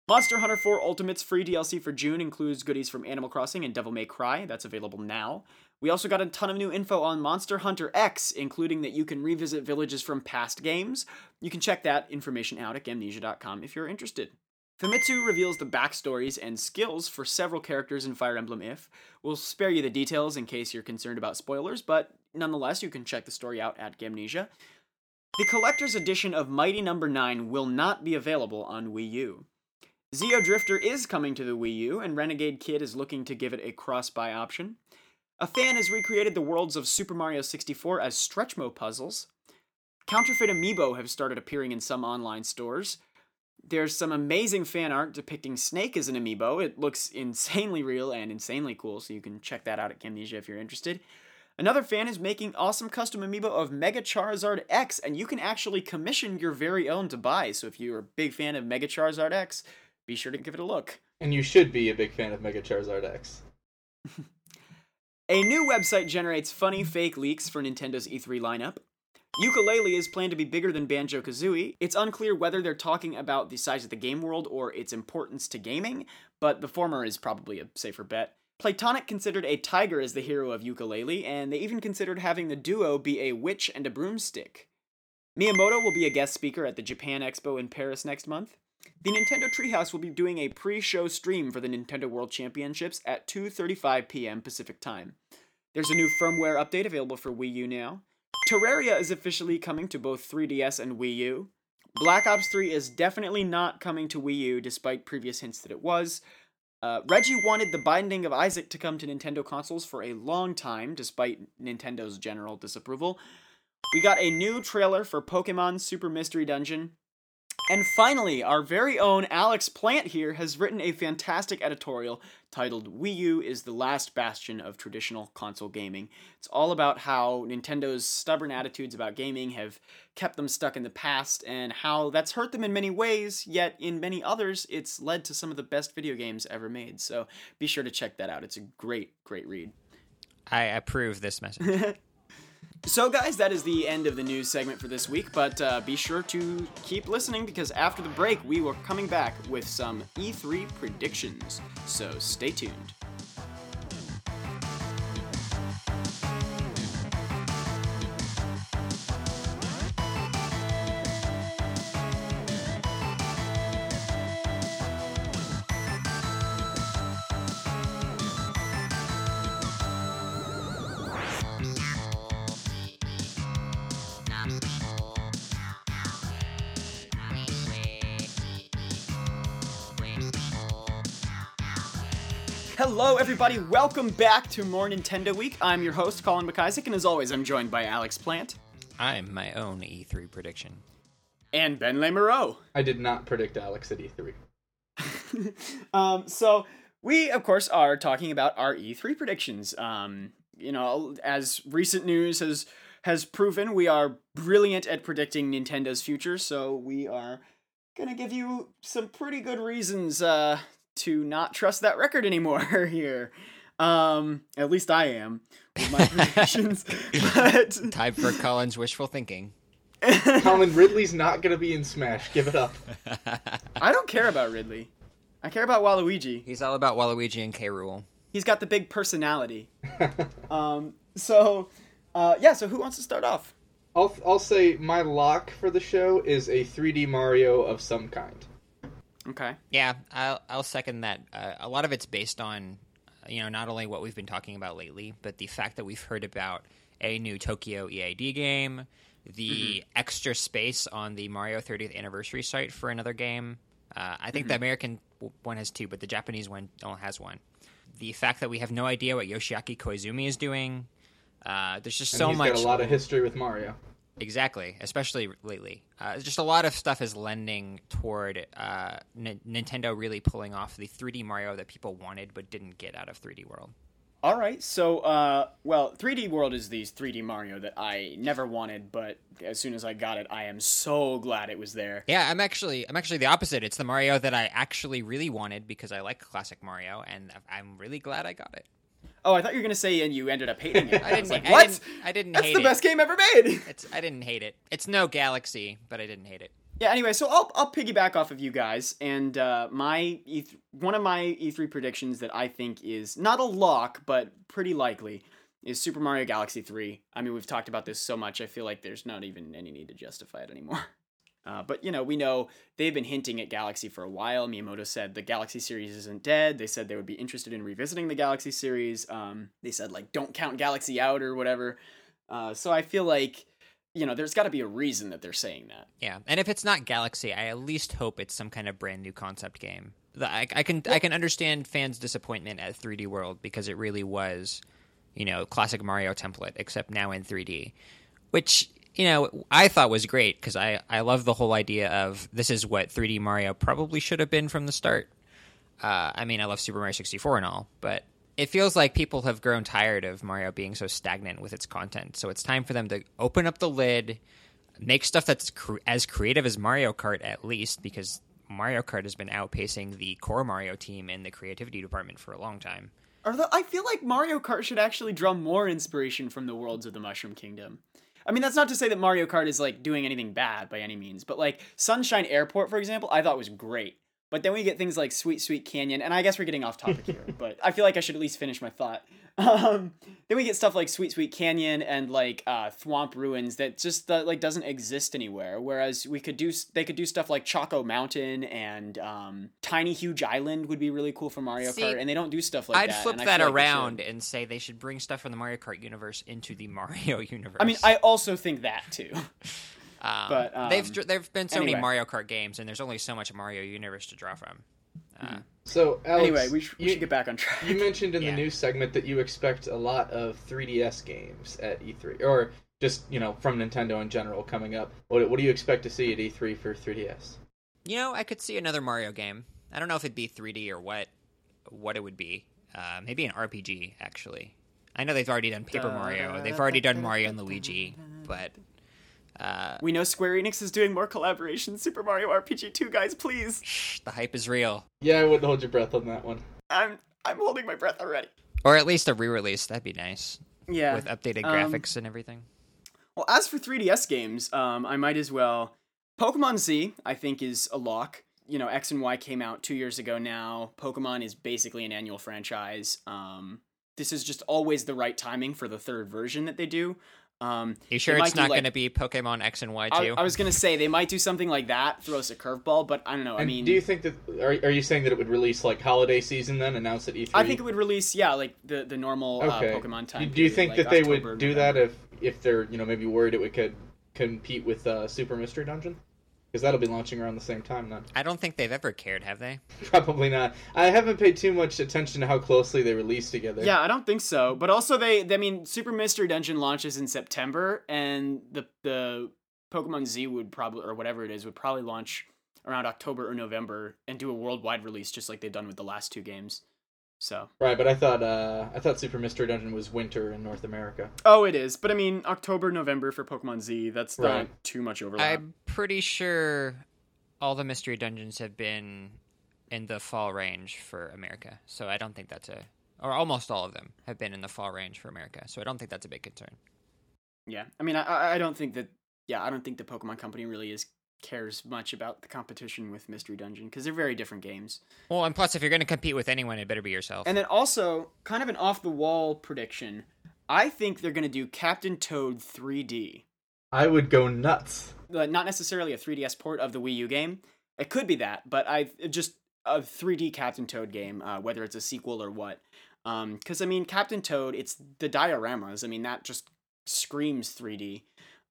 Monster Hunter 4 Ultimate's free DLC for June includes goodies from Animal Crossing and Devil May Cry. That's available now. We also got a ton of new info on Monster Hunter X, including that you can revisit villages from past games. You can check that information out at Gamnesia.com if you're interested. Famitsu reveals the backstories and skills for several characters in Fire Emblem If. We'll spare you the details in case you're concerned about spoilers, but nonetheless, you can check the story out at Gamnesia. The collector's edition of Mighty Number no. 9 will not be available on Wii U. Xeodrifter is coming to the Wii U, and Renegade Kid is looking to give it a cross buy option. A fan has recreated the worlds of Super Mario 64 as stretchmo puzzles. Counterfeit amiibo have started appearing in some online stores. There's some amazing fan art depicting Snake as an amiibo. It looks insanely real and insanely cool, so you can check that out at Gamnesia if you're interested. Another fan is making awesome custom amiibo of Mega Charizard X, and you can actually commission your very own to buy. So if you're a big fan of Mega Charizard X, be sure to give it a look. And you should be a big fan of Mega Charizard X. A new website generates funny fake leaks for Nintendo's E3 lineup. Yooka-Laylee is planned to be bigger than Banjo Kazooie. It's unclear whether they're talking about the size of the game world or its importance to gaming, but the former is probably a safer bet. Playtonic considered a tiger as the hero of Yooka-Laylee, and they even considered having the duo be a witch and a broomstick. Miyamoto will be a guest speaker at the Japan Expo in Paris next month. The Nintendo Treehouse will be doing a pre-show stream for the Nintendo World Championships at 2:35 p.m. Pacific Time. There's a new firmware update available for Wii U now. Terraria is officially coming to both 3DS and Wii U. Black Ops 3 is definitely not coming to Wii U, despite previous hints that it was. Uh, Reggie wanted The Binding of Isaac to come to Nintendo consoles for a long time, despite Nintendo's general disapproval. We got a new trailer for Pokemon Super Mystery Dungeon. And finally, our very own Alex Plant here has written a fantastic editorial titled Wii U is the last bastion of traditional console gaming. It's all about how Nintendo's stubborn attitudes about gaming have kept them stuck in the past and how that's hurt them in many ways, yet in many others, it's led to some of the best video games ever made. So be sure to check that out. It's a great, great read. I approve this message. So, guys, that is the end of the news segment for this week, but uh, be sure to keep listening because after the break, we are coming back with some E3 predictions. So, stay tuned. Everybody. Welcome back to More Nintendo Week. I'm your host, Colin McIsaac, and as always, I'm joined by Alex Plant I'm my own E3 prediction. and Ben Lemoreau. I did not predict Alex at E E3. Um, so we, of course, are talking about our E3 predictions. Um, you know, as recent news has has proven, we are brilliant at predicting Nintendo's future. So we are gonna give you some pretty good reasons uh, to not trust that record anymore here. Um, at least I am with my predictions. but Time for Colin's wishful thinking. Colin Ridley's not going to be in Smash. Give it up. I don't care about Ridley. I care about Waluigi. He's all about Waluigi and K. Rool. He's got the big personality. um, so, uh, yeah. So who wants to start off? I'll I'll say my lock for the show is a 3D Mario of some kind. Okay. Yeah, I'll, I'll second that. Uh, a lot of it's based on, uh, you know, not only what we've been talking about lately, but the fact that we've heard about a new Tokyo EAD game, the extra space on the Mario 30th anniversary site for another game. Uh, I think the American one has two, but the Japanese one only has one. The fact that we have no idea what Yoshiaki Koizumi is doing. Uh, there's just And so he's much. got a lot of history with Mario. Exactly, especially lately. Uh, just a lot of stuff is lending toward uh, N- Nintendo really pulling off the 3D Mario that people wanted but didn't get out of 3D World. All right. So, uh, well, 3D World is the 3D Mario that I never wanted, but as soon as I got it, I am so glad it was there. Yeah, I'm actually I'm actually the opposite. It's the Mario that I actually really wanted because I like classic Mario, and I'm really glad I got it. Oh, I thought you were gonna say and you ended up hating it. I didn't. like, I what? didn't, I didn't That's hate the it. best game ever made. It's I didn't hate it. It's no Galaxy, but I didn't hate it. Yeah. Anyway, so I'll I'll piggyback off of you guys, and uh, my E one of my E3 predictions that I think is not a lock, but pretty likely, is Super Mario Galaxy 3. I mean, we've talked about this so much, I feel like there's not even any need to justify it anymore. Uh, but you know, we know they've been hinting at Galaxy for a while. Miyamoto said the Galaxy series isn't dead. They said they would be interested in revisiting the Galaxy series. Um, they said like don't count Galaxy out or whatever. Uh, so I feel like you know there's got to be a reason that they're saying that. Yeah, and if it's not Galaxy, I at least hope it's some kind of brand new concept game. The- I, I can I can understand fans' disappointment at 3D World because it really was, you know, classic Mario template, except now in 3D, which you know I thought was great because I I love the whole idea of this is what 3D Mario probably should have been from the start. Uh, I mean, I love Super Mario 64 and all, but it feels like people have grown tired of Mario being so stagnant with its content. So it's time for them to open up the lid, make stuff that's as creative as Mario Kart at least, because Mario Kart has been outpacing the core Mario team in the creativity department for a long time. The, I feel like Mario Kart should actually draw more inspiration from the worlds of the Mushroom Kingdom. I mean, that's not to say that Mario Kart is like doing anything bad by any means, but like Sunshine Airport, for example, I thought was great. But then we get things like Sweet Sweet Canyon, and I guess we're getting off topic here, but I feel like I should at least finish my thought. Um, then we get stuff like Sweet Sweet Canyon and like uh, Thwomp Ruins that just uh, like doesn't exist anywhere. Whereas we could do they could do stuff like Choco Mountain and um, Tiny Huge Island would be really cool for Mario See, Kart, and they don't do stuff like that. I'd that. flip and I that feel like around and say they should bring stuff from the Mario Kart universe into the Mario universe. I mean, I also think that too. Um, But, um, they've there've been so anyway. many Mario Kart games, and there's only so much Mario universe to draw from. Uh, So, Alex, anyway, we, sh- we you, should get back on track. you mentioned in Yeah. the news segment that you expect a lot of 3DS games at E3, or just you know from Nintendo in general coming up. What, what do you expect to see at E3 for 3DS? You know, I could see another Mario game. I don't know if it'd be 3D or what what it would be. Uh, maybe an RPG, actually. I know they've already done Paper Mario. They've already done Mario and Luigi, but uh, we know Square Enix is doing more collaborations. Super Mario RPG 2, guys, please. shh, the hype is real. Yeah, I wouldn't hold your breath on that one. I'm I'm holding my breath already. Or at least a re-release. That'd be nice Yeah. with updated Um, graphics and everything. Well, as for 3DS games, um, I might as well. Pokemon Z, I think, is a lock. You know, X and Y came out two years ago now. Pokemon is basically an annual franchise. Um, this is just always the right timing for the third version that they do. Um, You sure it's not like- going to be Pokemon X and Y too? I was gonna say they might do something like that, throw us a curveball, but I don't know. I mean, do you think that are, are you saying that it would release like holiday season then, announced at E3? I think it would release, yeah, like the the normal Okay. uh, Pokemon time. do you think like that they October, would do that if if they're you know maybe worried it would could compete with uh, Super Mystery Dungeon? Because that'll be launching around the same time then. I don't think they've ever cared, have they? Probably not. I haven't paid too much attention to how closely they release together. Yeah, I don't think so. But also, they, I mean, Super Mystery Dungeon launches in September, and the the Pokemon Z would probably, or whatever it is, would probably launch around October or November and do a worldwide release, just like they've done with the last two games. So Right, but I thought uh, I thought Super Mystery Dungeon was winter in North America. Oh, it is. But I mean, October, November for Pokemon Z, that's not Right. too much overlap. I'm pretty sure all the mystery dungeons have been in the fall range for America. So I don't think that's a or almost all of them have been in the fall range for America. So I don't think that's a big concern. Yeah. I mean, I- I, I don't think that, yeah, I don't think the Pokemon Company really is cares much about the competition with Mystery Dungeon because they're very different games. Well, and plus if you're going to compete with anyone, it better be yourself. And then also, kind of an off the wall prediction. I think they're going to do Captain Toad 3D. I would go nuts. Uh, not necessarily a 3DS port of the Wii U game. It could be that, but I just a 3D Captain Toad game, uh, whether it's a sequel or what. Because I mean, Captain Toad, it's the dioramas. I mean, that just screams 3D.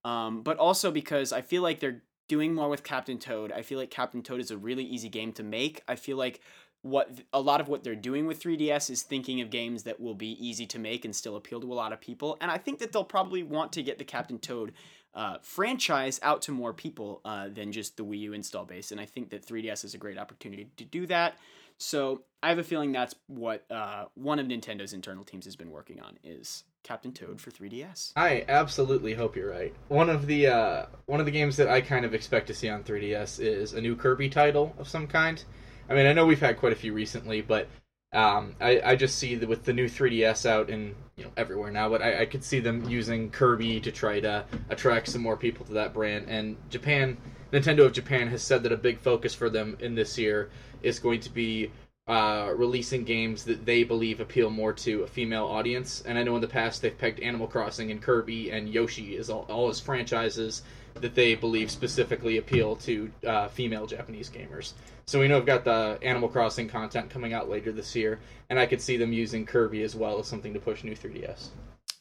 Um, but also because I feel like they're doing more with Captain Toad. I feel like Captain Toad is a really easy game to make. I feel like what a lot of what they're doing with 3DS is thinking of games that will be easy to make and still appeal to a lot of people. And I think that they'll probably want to get the Captain Toad uh, franchise out to more people uh, than just the Wii U install base. And I think that 3DS is a great opportunity to do that. So I have a feeling that's what uh, one of Nintendo's internal teams has been working on is Captain Toad for 3DS. I absolutely hope you're right. One of the uh, one of the games that I kind of expect to see on 3DS is a new Kirby title of some kind. I mean, I know we've had quite a few recently, but um, I, I just see that with the new 3DS out and you know everywhere now, but I, I could see them using Kirby to try to attract some more people to that brand. And Japan, Nintendo of Japan has said that a big focus for them in this year is going to be uh, releasing games that they believe appeal more to a female audience. And I know in the past they've pegged Animal Crossing and Kirby and Yoshi as all, all as franchises that they believe specifically appeal to uh, female Japanese gamers. So we know we've got the Animal Crossing content coming out later this year, and I could see them using Kirby as well as something to push new 3DS.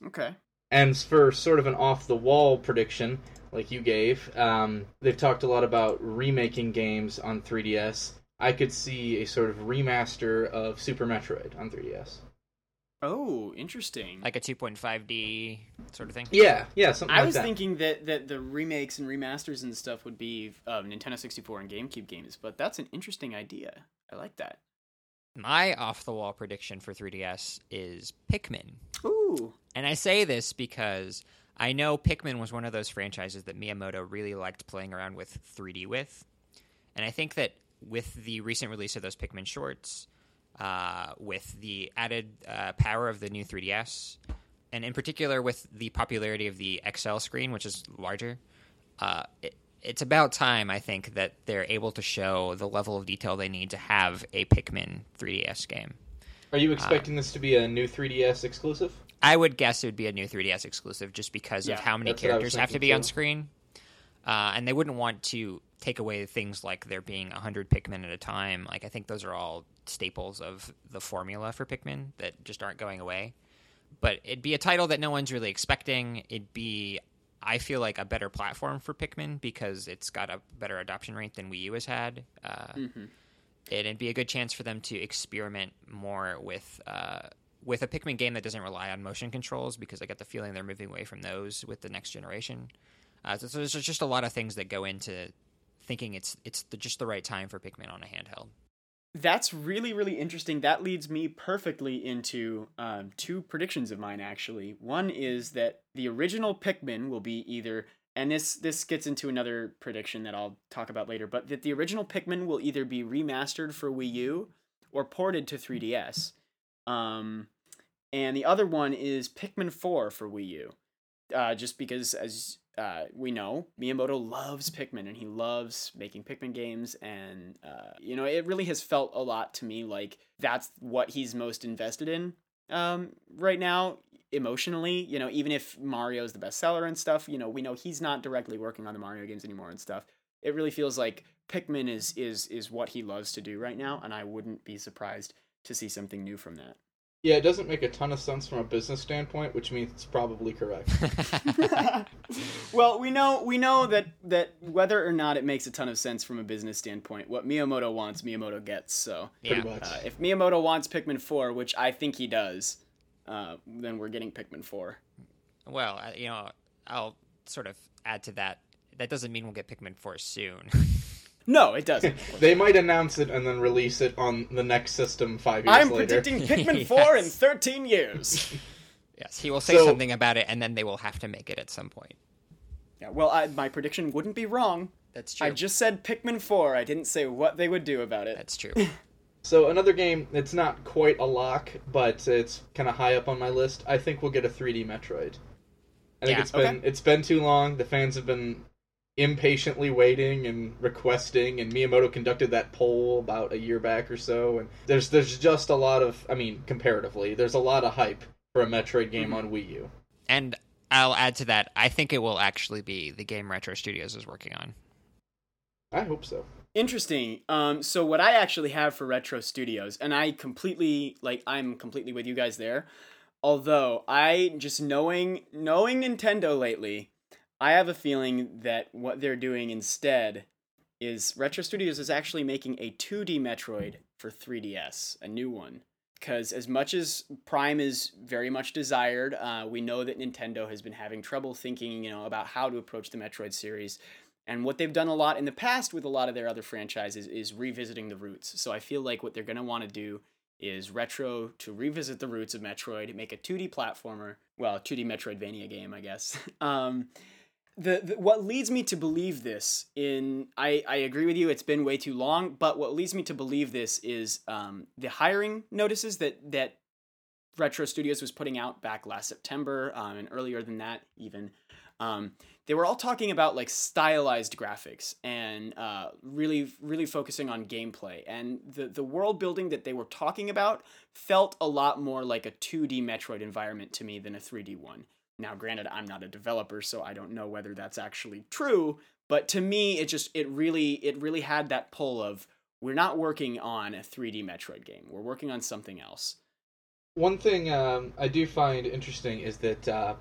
Okay. And for sort of an off the wall prediction, like you gave, um, they've talked a lot about remaking games on 3DS. I could see a sort of remaster of Super Metroid on 3DS. Oh, interesting. like a 2.5D sort of thing. Yeah, yeah, something I like was that. thinking that, that the remakes and remasters and stuff would be uh, Nintendo 64 and GameCube games, but that's an interesting idea. I like that. My off the wall prediction for 3DS is Pikmin. Ooh. And I say this because I know Pikmin was one of those franchises that Miyamoto really liked playing around with 3D with. And I think that with the recent release of those Pikmin shorts, uh, with the added uh, power of the new 3DS, and in particular with the popularity of the XL screen, which is larger, uh, it, it's about time, I think, that they're able to show the level of detail they need to have a Pikmin 3DS game. Are you expecting this to be a new 3DS exclusive? I would guess it would be a new 3DS exclusive just because Yeah, of how many that's what I was characters have to be on screen. Uh, and they wouldn't want to take away things like there being 100 Pikmin at a time. Like, I think those are all staples of the formula for Pikmin that just aren't going away. But it'd be a title that no one's really expecting. It'd be, I feel like, a better platform for Pikmin because it's got a better adoption rate than Wii U has had. Uh, Mhm. it'd be a good chance for them to experiment more with uh, with a Pikmin game that doesn't rely on motion controls because I get the feeling they're moving away from those with the next generation. Uh, so, so there's just a lot of things that go into thinking it's it's the, just the right time for Pikmin on a handheld. That's really, really interesting. That leads me perfectly into um, two predictions of mine, actually. One is that the original Pikmin will be either, and this this gets into another prediction that I'll talk about later, but that the original Pikmin will either be remastered for Wii U or ported to 3DS. Um, and the other one is Pikmin 4 for Wii U. Uh, just because, as uh, we know, Miyamoto loves Pikmin and he loves making Pikmin games. And, uh, you know, it really has felt a lot to me like that's what he's most invested in um, right now, emotionally. You know, even if Mario's the bestseller and stuff, you know, we know he's not directly working on the Mario games anymore and stuff. It really feels like Pikmin is is is what he loves to do right now, and I wouldn't be surprised to see something new from that. Yeah, it doesn't make a ton of sense from a business standpoint, which means it's probably correct. well, we know we know that that whether or not it makes a ton of sense from a business standpoint, what Miyamoto wants, Miyamoto gets. So, yeah. Much. uh, if Miyamoto wants Pikmin 4, which I think he does, uh, then we're getting Pikmin 4. Well, uh, you know, I'll sort of add to that. That doesn't mean we'll get Pikmin 4 soon. No, it doesn't. they might announce it and then release it on the next system five years I'm later. predicting Pikmin 4 in 13 years. yes, he will say So- something about it, and then they will have to make it at some point. Yeah, well, I, my prediction wouldn't be wrong. That's true. I just said Pikmin 4. I didn't say what they would do about it. That's true. So another game that's not quite a lock, but it's kind of high up on my list. I think we'll get a 3D Metroid. I think Yeah, it's been okay. it's been too long. The fans have been impatiently waiting and requesting, and Miyamoto conducted that poll about a year back or so. And there's there's just a lot of, I mean, comparatively, there's a lot of hype for a Metroid game on Wii U. and I'll add to that. I think it will actually be the game Retro Studios is working on. I hope so. Interesting. Um, so what I actually have for Retro Studios, and I completely like, I'm completely with you guys there. Although I just knowing knowing Nintendo lately, I have a feeling that what they're doing instead is Retro Studios is actually making a 2D Metroid for 3DS, a new one. Because as much as Prime is very much desired, uh, we know that Nintendo has been having trouble thinking, you know, about how to approach the Metroid series. And what they've done a lot in the past with a lot of their other franchises is revisiting the roots. So I feel like what they're going to want to do is retro to revisit the roots of Metroid, make a 2D platformer, well, 2D Metroidvania game, I guess. Um, the, the what leads me to believe this in I, I agree with you it's been way too long but what leads me to believe this is um, the hiring notices that that retro studios was putting out back last september um, and earlier than that even um, they were all talking about like stylized graphics and uh, really really focusing on gameplay. And the the world building that they were talking about felt a lot more like a 2d metroid environment to me than a 3d one now, granted, I'm not a developer, so I don't know whether that's actually true. But to me, it just it really it really had that pull of we're not working on a 3D Metroid game. We're working on something else. One thing um, I do find interesting is that uh,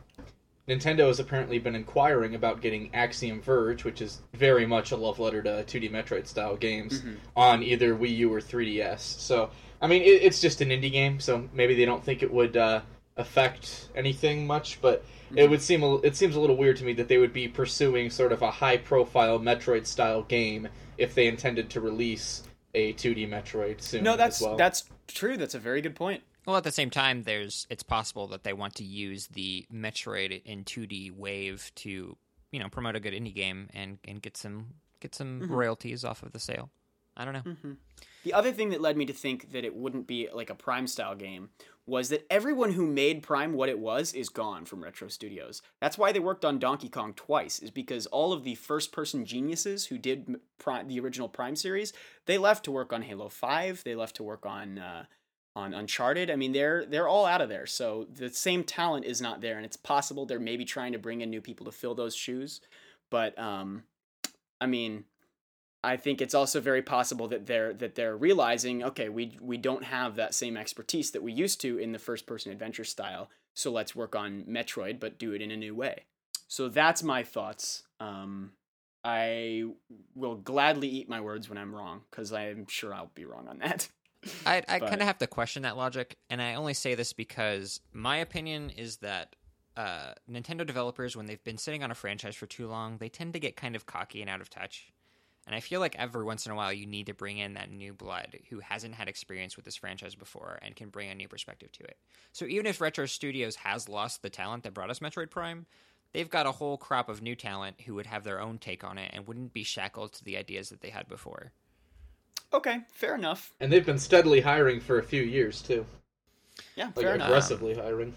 Nintendo has apparently been inquiring about getting Axiom Verge, which is very much a love letter to 2D Metroid style games, Mhm. on either Wii U or 3DS. So, I mean, it, it's just an indie game, so maybe they don't think it would uh, affect anything much, but it mm-hmm. would seem a, it seems a little weird to me that they would be pursuing sort of a high profile Metroid style game if they intended to release a 2D Metroid soon. No, as that's well. that's true. That's a very good point. Well, at the same time, there's it's possible that they want to use the Metroid in 2D wave to you know promote a good indie game and and get some get some mm-hmm. royalties off of the sale. I don't know. Mm-hmm. The other thing that led me to think that it wouldn't be like a Prime style game was that everyone who made Prime what it was is gone from Retro Studios. That's why they worked on Donkey Kong twice, is because all of the first person geniuses who did Prime, the original Prime series, they left to work on Halo 5, they left to work on uh, on Uncharted. I mean, they're they're all out of there. So the same talent is not there and it's possible they're maybe trying to bring in new people to fill those shoes. But um I mean, I think it's also very possible that they're that they're realizing, okay, we we don't have that same expertise that we used to in the first person adventure style. So let's work on Metroid, but do it in a new way. So that's my thoughts. Um, I will gladly eat my words when I'm wrong because I'm sure I'll be wrong on that. I, I kind of have to question that logic, and I only say this because my opinion is that uh, Nintendo developers, when they've been sitting on a franchise for too long, they tend to get kind of cocky and out of touch. And I feel like every once in a while, you need to bring in that new blood who hasn't had experience with this franchise before and can bring a new perspective to it. So even if Retro Studios has lost the talent that brought us Metroid Prime, they've got a whole crop of new talent who would have their own take on it and wouldn't be shackled to the ideas that they had before. okay, fair enough. And they've been steadily hiring for a few years too, Yeah, like fair enough. aggressively hiring.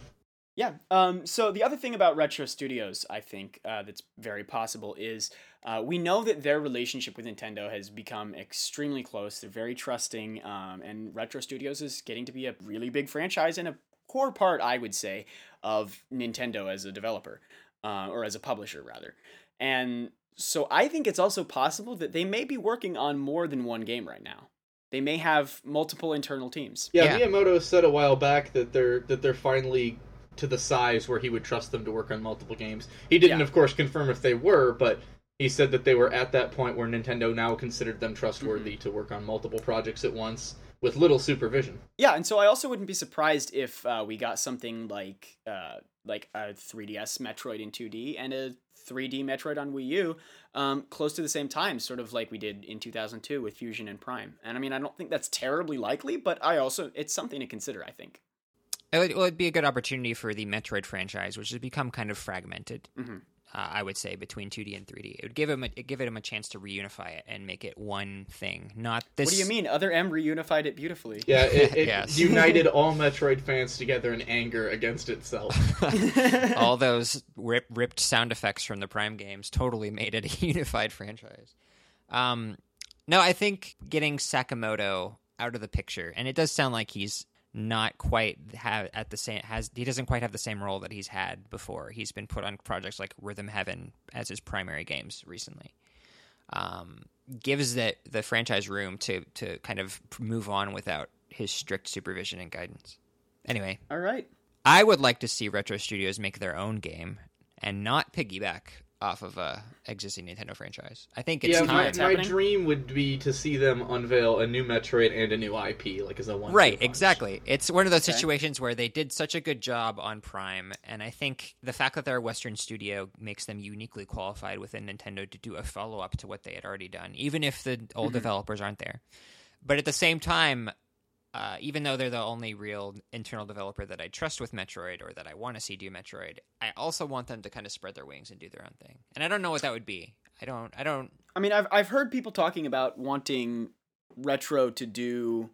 Yeah. Um, so the other thing about Retro Studios, I think, uh, that's very possible is uh, we know that their relationship with Nintendo has become extremely close. They're very trusting, um, and Retro Studios is getting to be a really big franchise and a core part, I would say, of Nintendo as a developer uh, or as a publisher, rather. And so I think it's also possible that they may be working on more than one game right now. they may have multiple internal teams. Yeah, Yeah. Miyamoto said a while back that they're that they're finally to the size where he would trust them to work on multiple games. He didn't, Yeah. of course, confirm if they were, but he said that they were at that point where Nintendo now considered them trustworthy Mm-hmm. to work on multiple projects at once with little supervision. Yeah, and so I also wouldn't be surprised if uh, we got something like uh, like a 3DS Metroid in 2D and a 3D Metroid on Wii U um, close to the same time, sort of like we did in 2002 with Fusion and Prime. And I mean, I don't think that's terribly likely, but I also it's something to consider. I think. It would, well, it'd be a good opportunity for the Metroid franchise, which has become kind of fragmented. Mhm. Uh, I would say between 2D and 3D, it would give him a, it'd give him a chance to reunify it and make it one thing. Not this. What do you mean? Other M reunified it beautifully. Yeah, it, it Yes. united all Metroid fans together in anger against itself. All those rip, ripped sound effects from the Prime games totally made it a unified franchise. Um, no, I think getting Sakamoto out of the picture, and it does sound like he's not quite have at the same has he doesn't quite have the same role that he's had before. He's been put on projects like Rhythm Heaven as his primary games recently. Um, gives that the franchise room to to kind of move on without his strict supervision and guidance. Anyway, All right. I would like to see Retro Studios make their own game and not piggyback off of a existing Nintendo franchise. I think it's yeah, time my, it's my dream would be to see them unveil a new Metroid and a new IP, like as a one. right, exactly. It's one of those Okay. situations where they did such a good job on Prime, and I think the fact that they're a Western studio makes them uniquely qualified within Nintendo to do a follow up to what they had already done, even if the old mm-hmm. developers aren't there. But at the same time, uh, even though they're the only real internal developer that I trust with Metroid or that I want to see do Metroid, I also want them to kind of spread their wings and do their own thing. And I don't know what that would be. I don't. I don't. I mean, I've I've heard people talking about wanting retro to do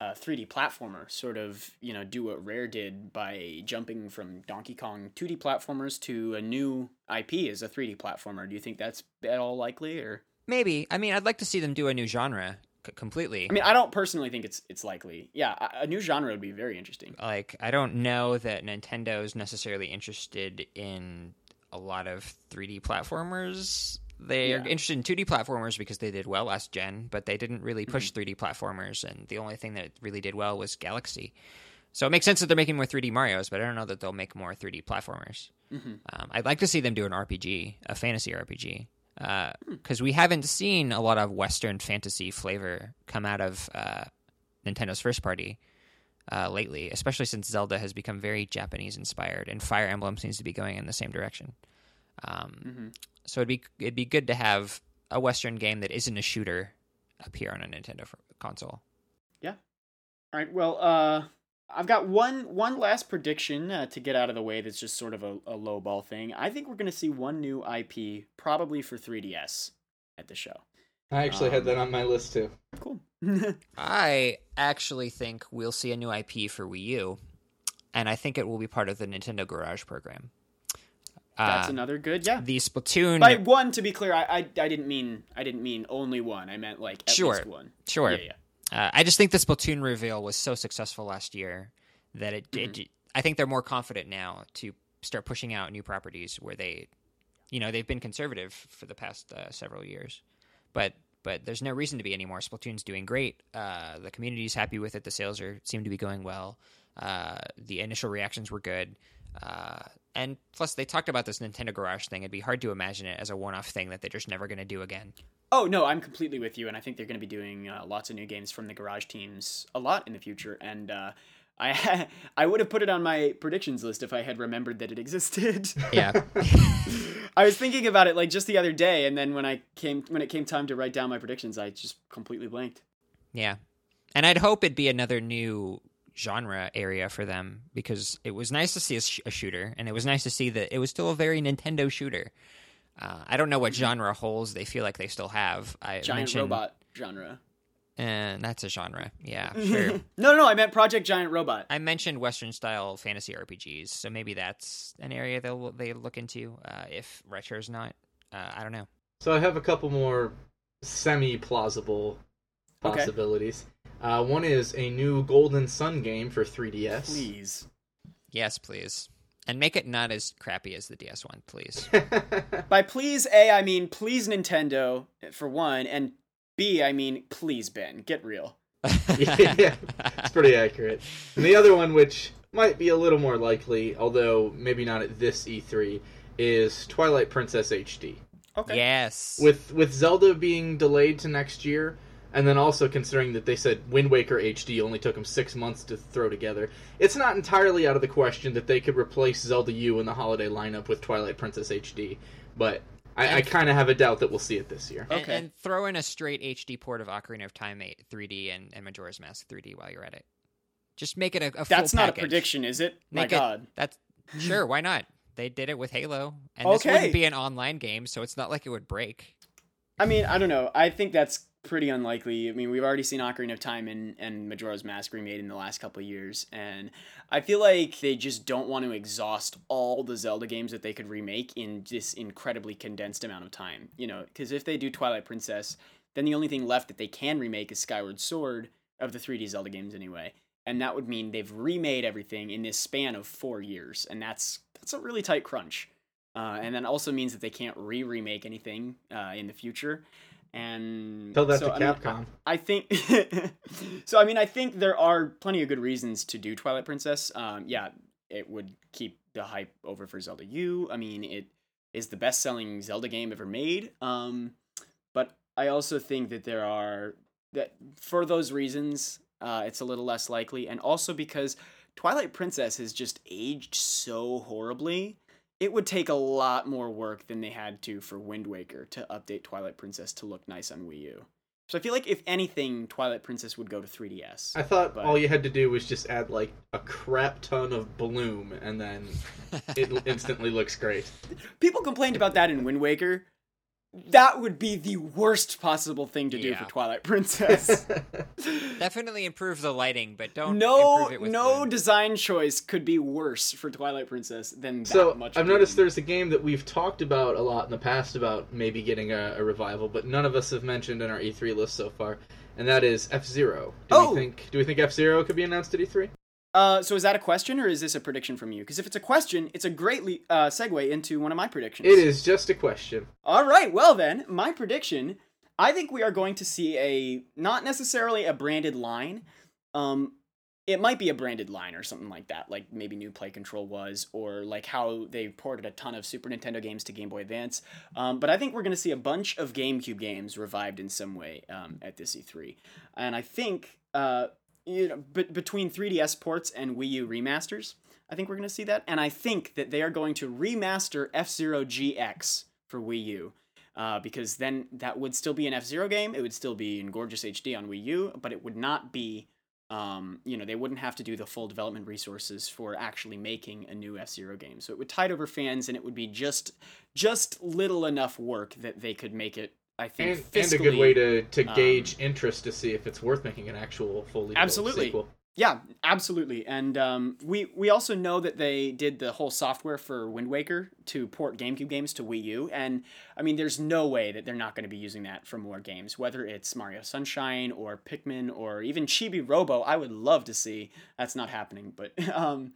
a 3D platformer, sort of, you know, do what Rare did by jumping from Donkey Kong 2D platformers to a new IP as a 3D platformer. Do you think that's at all likely, or? Maybe. I mean, I'd like to see them do a new genre c- completely. I mean, I don't personally think it's it's likely. Yeah, a, a new genre would be very interesting. like I don't know that Nintendo is necessarily interested in a lot of 3D platformers. They are interested in 2D platformers because they did well last gen, but they didn't really push 3D platformers, and the only thing that really did well was Galaxy. So it makes sense that they're making more 3D Mario's, but I don't know that they'll make more 3D platformers. Mhm. Um, I'd like to see them do an RPG, a fantasy RPG, because we haven't seen a lot of Western fantasy flavor come out of uh, Nintendo's first party uh, lately, especially since Zelda has become very Japanese inspired, and Fire Emblem seems to be going in the same direction. Um, Mhm. So it'd be it'd be good to have a Western game that isn't a shooter appear on a Nintendo console. Yeah. All right. Well, uh, I've got one one last prediction uh, to get out of the way. That's just sort of a, a low ball thing. I think we're going to see one new IP, probably for 3DS, at the show. I actually had Um, that on my list too. Cool. I actually think we'll see a new IP for Wii U, and I think it will be part of the Nintendo Garage program. That's Uh, another good. Yeah. the Splatoon. By one, to be clear, I, I I didn't mean I didn't mean only one. I meant like at Sure. least one. sure. Yeah, yeah. Uh, I just think the Splatoon reveal was so successful last year that it, it I think they're more confident now to start pushing out new properties where they, you know, they've been conservative for the past uh, several years, but but there's no reason to be anymore. Splatoon's doing great. Uh, the community's happy with it. The sales are seem to be going well. Uh, the initial reactions were good. Uh, and plus, they talked about this Nintendo Garage thing. It'd be hard to imagine it as a one-off thing that they're just never going to do again. Oh no, I'm completely with you, and I think they're going to be doing uh, lots of new games from the Garage teams a lot in the future. And uh, I I would have put it on my predictions list if I had remembered that it existed. Yeah. I was thinking about it like just the other day, and then when I came when it came time to write down my predictions, I just completely blanked. Yeah. And I'd hope it'd be another new genre area for them because it was nice to see a, sh- a shooter and it was nice to see that it was still a very Nintendo shooter. Uh, I don't know what genre holes they feel like they still have. I Giant mentioned, robot genre. And that's a genre. Yeah, sure. no, no, no, I meant Project Giant Robot. I mentioned Western style fantasy RPGs, so maybe that's an area they'll they look into uh, if retro's not. Uh, I don't know. So I have a couple more semi-plausible Okay. possibilities. Uh, one is a new Golden Sun game for 3DS. Please. Yes, please, and make it not as crappy as the DS one, please. By please, A, I mean please Nintendo, for one, and B, I mean please Ben, get real. yeah, it's pretty accurate. And the other one, which might be a little more likely, although maybe not at this E3, is Twilight Princess HD. Okay. Yes. With with Zelda being delayed to next year, and then also considering that they said Wind Waker HD only took them six months to throw together, it's not entirely out of the question that they could replace Zelda U in the holiday lineup with Twilight Princess HD. But I, I kind of have a doubt that we'll see it this year. And, Okay. and throw in a straight HD port of Ocarina of Time 8 3D and, and Majora's Mask 3D while you're at it. Just make it a, a full That's not a prediction, is it? My it- God. That's sure. Why not? They did it with Halo, and this wouldn't be an online game, so it's not like it would break. I mean, I don't know. I think that's pretty unlikely. I mean, we've already seen Ocarina of Time and, and Majora's Mask remade in the last couple years, and I feel like they just don't want to exhaust all the Zelda games that they could remake in this incredibly condensed amount of time. You know, because if they do Twilight Princess, then the only thing left that they can remake is Skyward Sword of the 3D Zelda games anyway. And that would mean they've remade everything in this span of four years, and that's that's a really tight crunch. Uh, and then also means that they can't re-remake anything uh, in the future. And Tell that so, to I mean, Capcom. I think so. I mean, I think there are plenty of good reasons to do Twilight Princess. Um, yeah, it would keep the hype over for Zelda U. I mean, it is the best-selling Zelda game ever made. Um, but I also think that there are that for those reasons, uh, it's a little less likely, and also because Twilight Princess has just aged so horribly. It would take a lot more work than they had to for Wind Waker to update Twilight Princess to look nice on Wii U. So I feel like if anything, Twilight Princess would go to 3DS. I thought but- all you had to do was just add like a crap ton of bloom, and then it instantly looks great. People complained about that in Wind Waker. That would be the worst possible thing to do Yeah. for Twilight Princess. Definitely improve the lighting, but don't no, it with no bloom. design choice could be worse for Twilight Princess than that so much. I've noticed bloom. there's a game that we've talked about a lot in the past about maybe getting a, a revival, but none of us have mentioned in our E3 list so far, and that is F Zero. Do Oh! we think do we think F Zero could be announced at E E3? Uh, so is that a question or is this a prediction from you? Because if it's a question, it's a great le- uh, segue into one of my predictions. It is just a question. All right, well then, my prediction, I think we are going to see a not necessarily a branded line. Um it might be a branded line or something like that, like maybe New Play Control was, or like how they ported a ton of Super Nintendo games to Game Boy Advance. Um, but I think we're going to see a bunch of GameCube games revived in some way um, at this E3. And I think, uh, you know, b- between 3DS ports and Wii U remasters, I think we're going to see that. And I think that they are going to remaster F Zero GX for Wii U. Uh, because then that would still be an F Zero game. It would still be in gorgeous HD on Wii U, but it would not be, um, you know, they wouldn't have to do the full development resources for actually making a new F Zero game. So it would tide over fans, and it would be just, just little enough work that they could make it. I think And, and a good way to, to um, gauge interest to see if it's worth making an actual fully Absolutely. sequel. Yeah, absolutely. And um, we we also know that they did the whole software for Wind Waker to port GameCube games to Wii U, and I mean, there's no way that they're not going to be using that for more games, whether it's Mario Sunshine or Pikmin or even Chibi Robo. I would love to see. That's not happening, but um,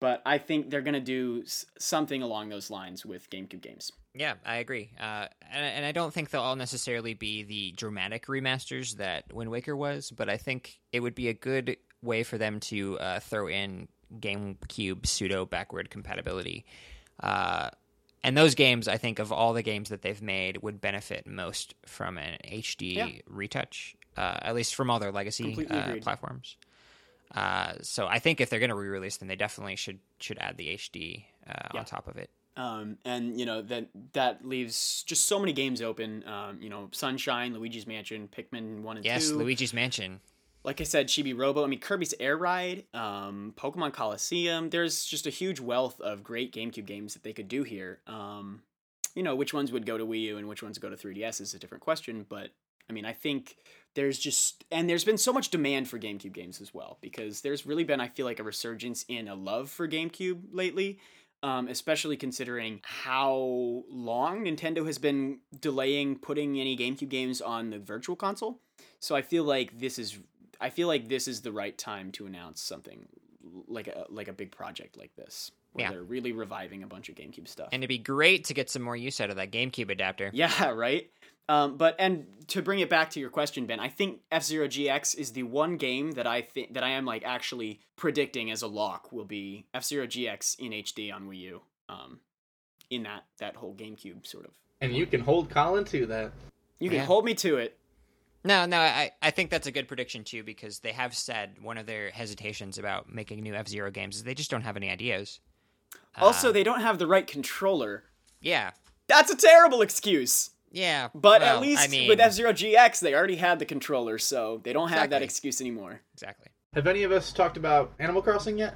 but I think they're going to do something along those lines with GameCube games. Yeah, I agree. Uh, and, and I don't think they'll all necessarily be the dramatic remasters that Wind Waker was, but I think it would be a good way for them to uh, throw in GameCube pseudo backward compatibility. Uh, and those games, I think, of all the games that they've made, would benefit most from an HD Yeah. retouch, uh, at least from all their legacy uh, platforms. Uh, so I think if they're going to re-release them, they definitely should should add the HD uh, Yeah. on top of it. Um, and you know that that leaves just so many games open. Um, you know, Sunshine, Luigi's Mansion, Pikmin one and Yes, two. Luigi's Mansion. like I said, Chibi Robo. I mean, Kirby's Air Ride, um, Pokemon Colosseum. There's just a huge wealth of great GameCube games that they could do here. Um, you know, which ones would go to Wii U and which ones go to 3DS is a different question. But I mean, I think there's just and there's been so much demand for GameCube games as well because there's really been I feel like a resurgence in a love for GameCube lately. Um, especially considering how long Nintendo has been delaying putting any GameCube games on the Virtual Console. So I feel like this is I feel like this is the right time to announce something like a like a big project like this. where Yeah. they're really reviving a bunch of GameCube stuff. And it'd be great to get some more use out of that GameCube adapter. Yeah, right. Um, but and to bring it back to your question, Ben, I think F Zero GX is the one game that I think that I am like actually predicting as a lock will be F Zero GX in HD on Wii U. Um, in that that whole GameCube sort of. And you can hold Colin to that. You can Yeah. hold me to it. No, no, I, I think that's a good prediction too because they have said one of their hesitations about making new F Zero games is they just don't have any ideas. Also, Uh, they don't have the right controller. yeah, That's a terrible excuse. Yeah, But well, at least I mean, with F Zero GX, they already had the controller, so they don't have that excuse anymore. exactly. Have any of us talked about Animal Crossing yet?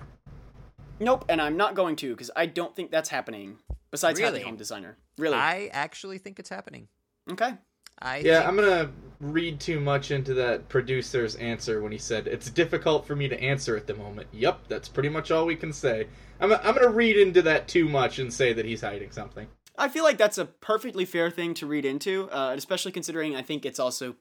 Nope, and I'm not going to because I don't think that's happening. Besides Happy Really? Home Designer, really? I actually think it's happening. okay. I Yeah, think- I'm gonna read too much into that producer's answer when he said it's difficult for me to answer at the moment. Yep, that's pretty much all we can say. I'm I'm gonna read into that too much and say that he's hiding something. I feel like that's a perfectly fair thing to read into, uh, especially considering I think it's also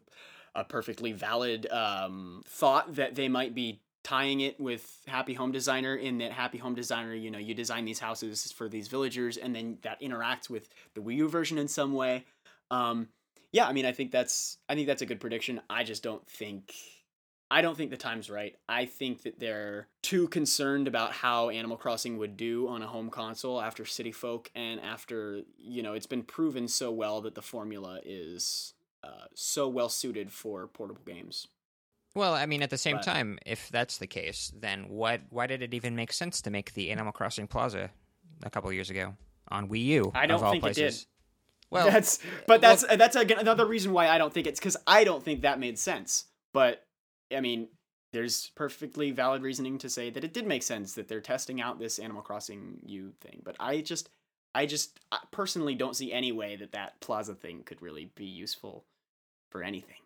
a perfectly valid um, thought that they might be tying it with Happy Home Designer in that Happy Home Designer, you know, you design these houses for these villagers and then that interacts with the Wii U version in some way. Um, yeah, I mean, I think that's I think that's a good prediction. I just don't think I don't think the time's right. I think that they're too concerned about how Animal Crossing would do on a home console after City Folk and after, you know, it's been proven so well that the formula is uh, so well suited for portable games. Well, I mean, at the same But- time, if that's the case, then what? Why did it even make sense to make the Animal Crossing Plaza a couple years ago on Wii U? I don't of all think it did. places? Well, that's but that's that's again another reason why I don't think it's because I don't think that made sense. But I mean, there's perfectly valid reasoning to say that it did make sense that they're testing out this Animal Crossing U thing. But I just, I just I personally don't see any way that that Plaza thing could really be useful for anything.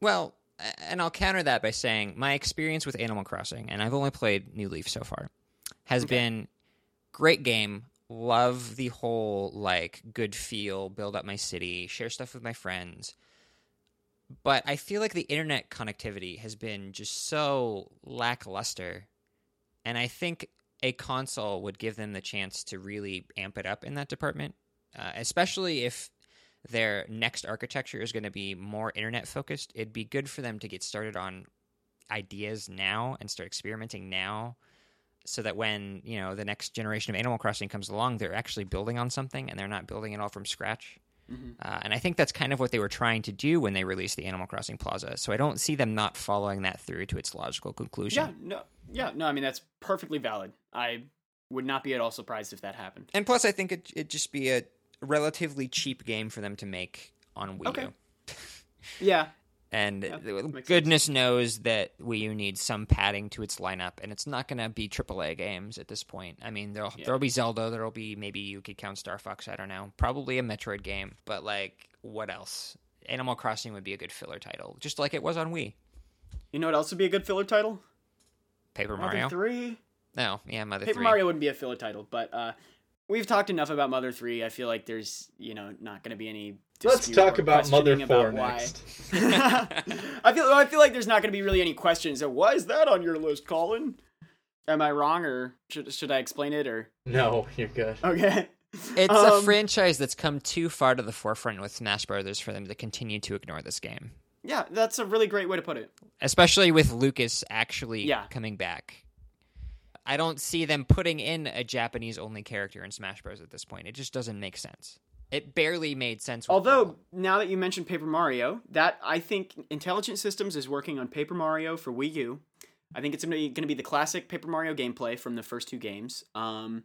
Well, and I'll counter that by saying my experience with Animal Crossing, and I've only played New Leaf so far, has Okay. been great game. Love the whole like good feel, build up my city, share stuff with my friends. But I feel like the internet connectivity has been just so lackluster. And I think a console would give them the chance to really amp it up in that department, uh, especially if their next architecture is going to be more internet focused. It'd be good for them to get started on ideas now and start experimenting now so that when you know the next generation of animal crossing comes along they're actually building on something and they're not building it all from scratch Mhm. uh, and i think that's kind of what they were trying to do when they released the animal crossing plaza so i don't see them not following that through to its logical conclusion Yeah, no, yeah, no. I mean, that's perfectly valid. I would not be at all surprised if that happened. and plus i think it, it'd just be a relatively cheap game for them to make on wii Okay. u Yeah, And Yeah, goodness knows that Wii U needs some padding to its lineup, and it's not going to be AAA games at this point. I mean, there'll Yeah. there'll be Zelda, there'll be maybe you could count Star Fox. I don't know, probably a Metroid game, but like, what else? Animal Crossing would be a good filler title, just like it was on Wii. you know what else would be a good filler title? Paper Mother Mario. Three. No, yeah, Mother Paper Three. Mario wouldn't be a filler title, but uh, we've talked enough about Mother Three. I feel like there's you know not going to be any. Let's talk about Mother questioning Four about why. next. I feel I feel like there's not going to be really any questions. So why is that on your list, Colin? Am I wrong, or should should I explain it, or No, you're good. okay? It's a Um, franchise that's come too far to the forefront with Smash Brothers for them to continue to ignore this game, Yeah, that's a really great way to put it. especially with Lucas actually Yeah. coming back. I don't see them putting in a Japanese only character in Smash Bros. at this point. It just doesn't make sense. It barely made sense. With Although Brawl. now that you mentioned Paper Mario, that I think Intelligent Systems is working on Paper Mario for Wii U. I think it's going to be the classic Paper Mario gameplay from the first two games. Um,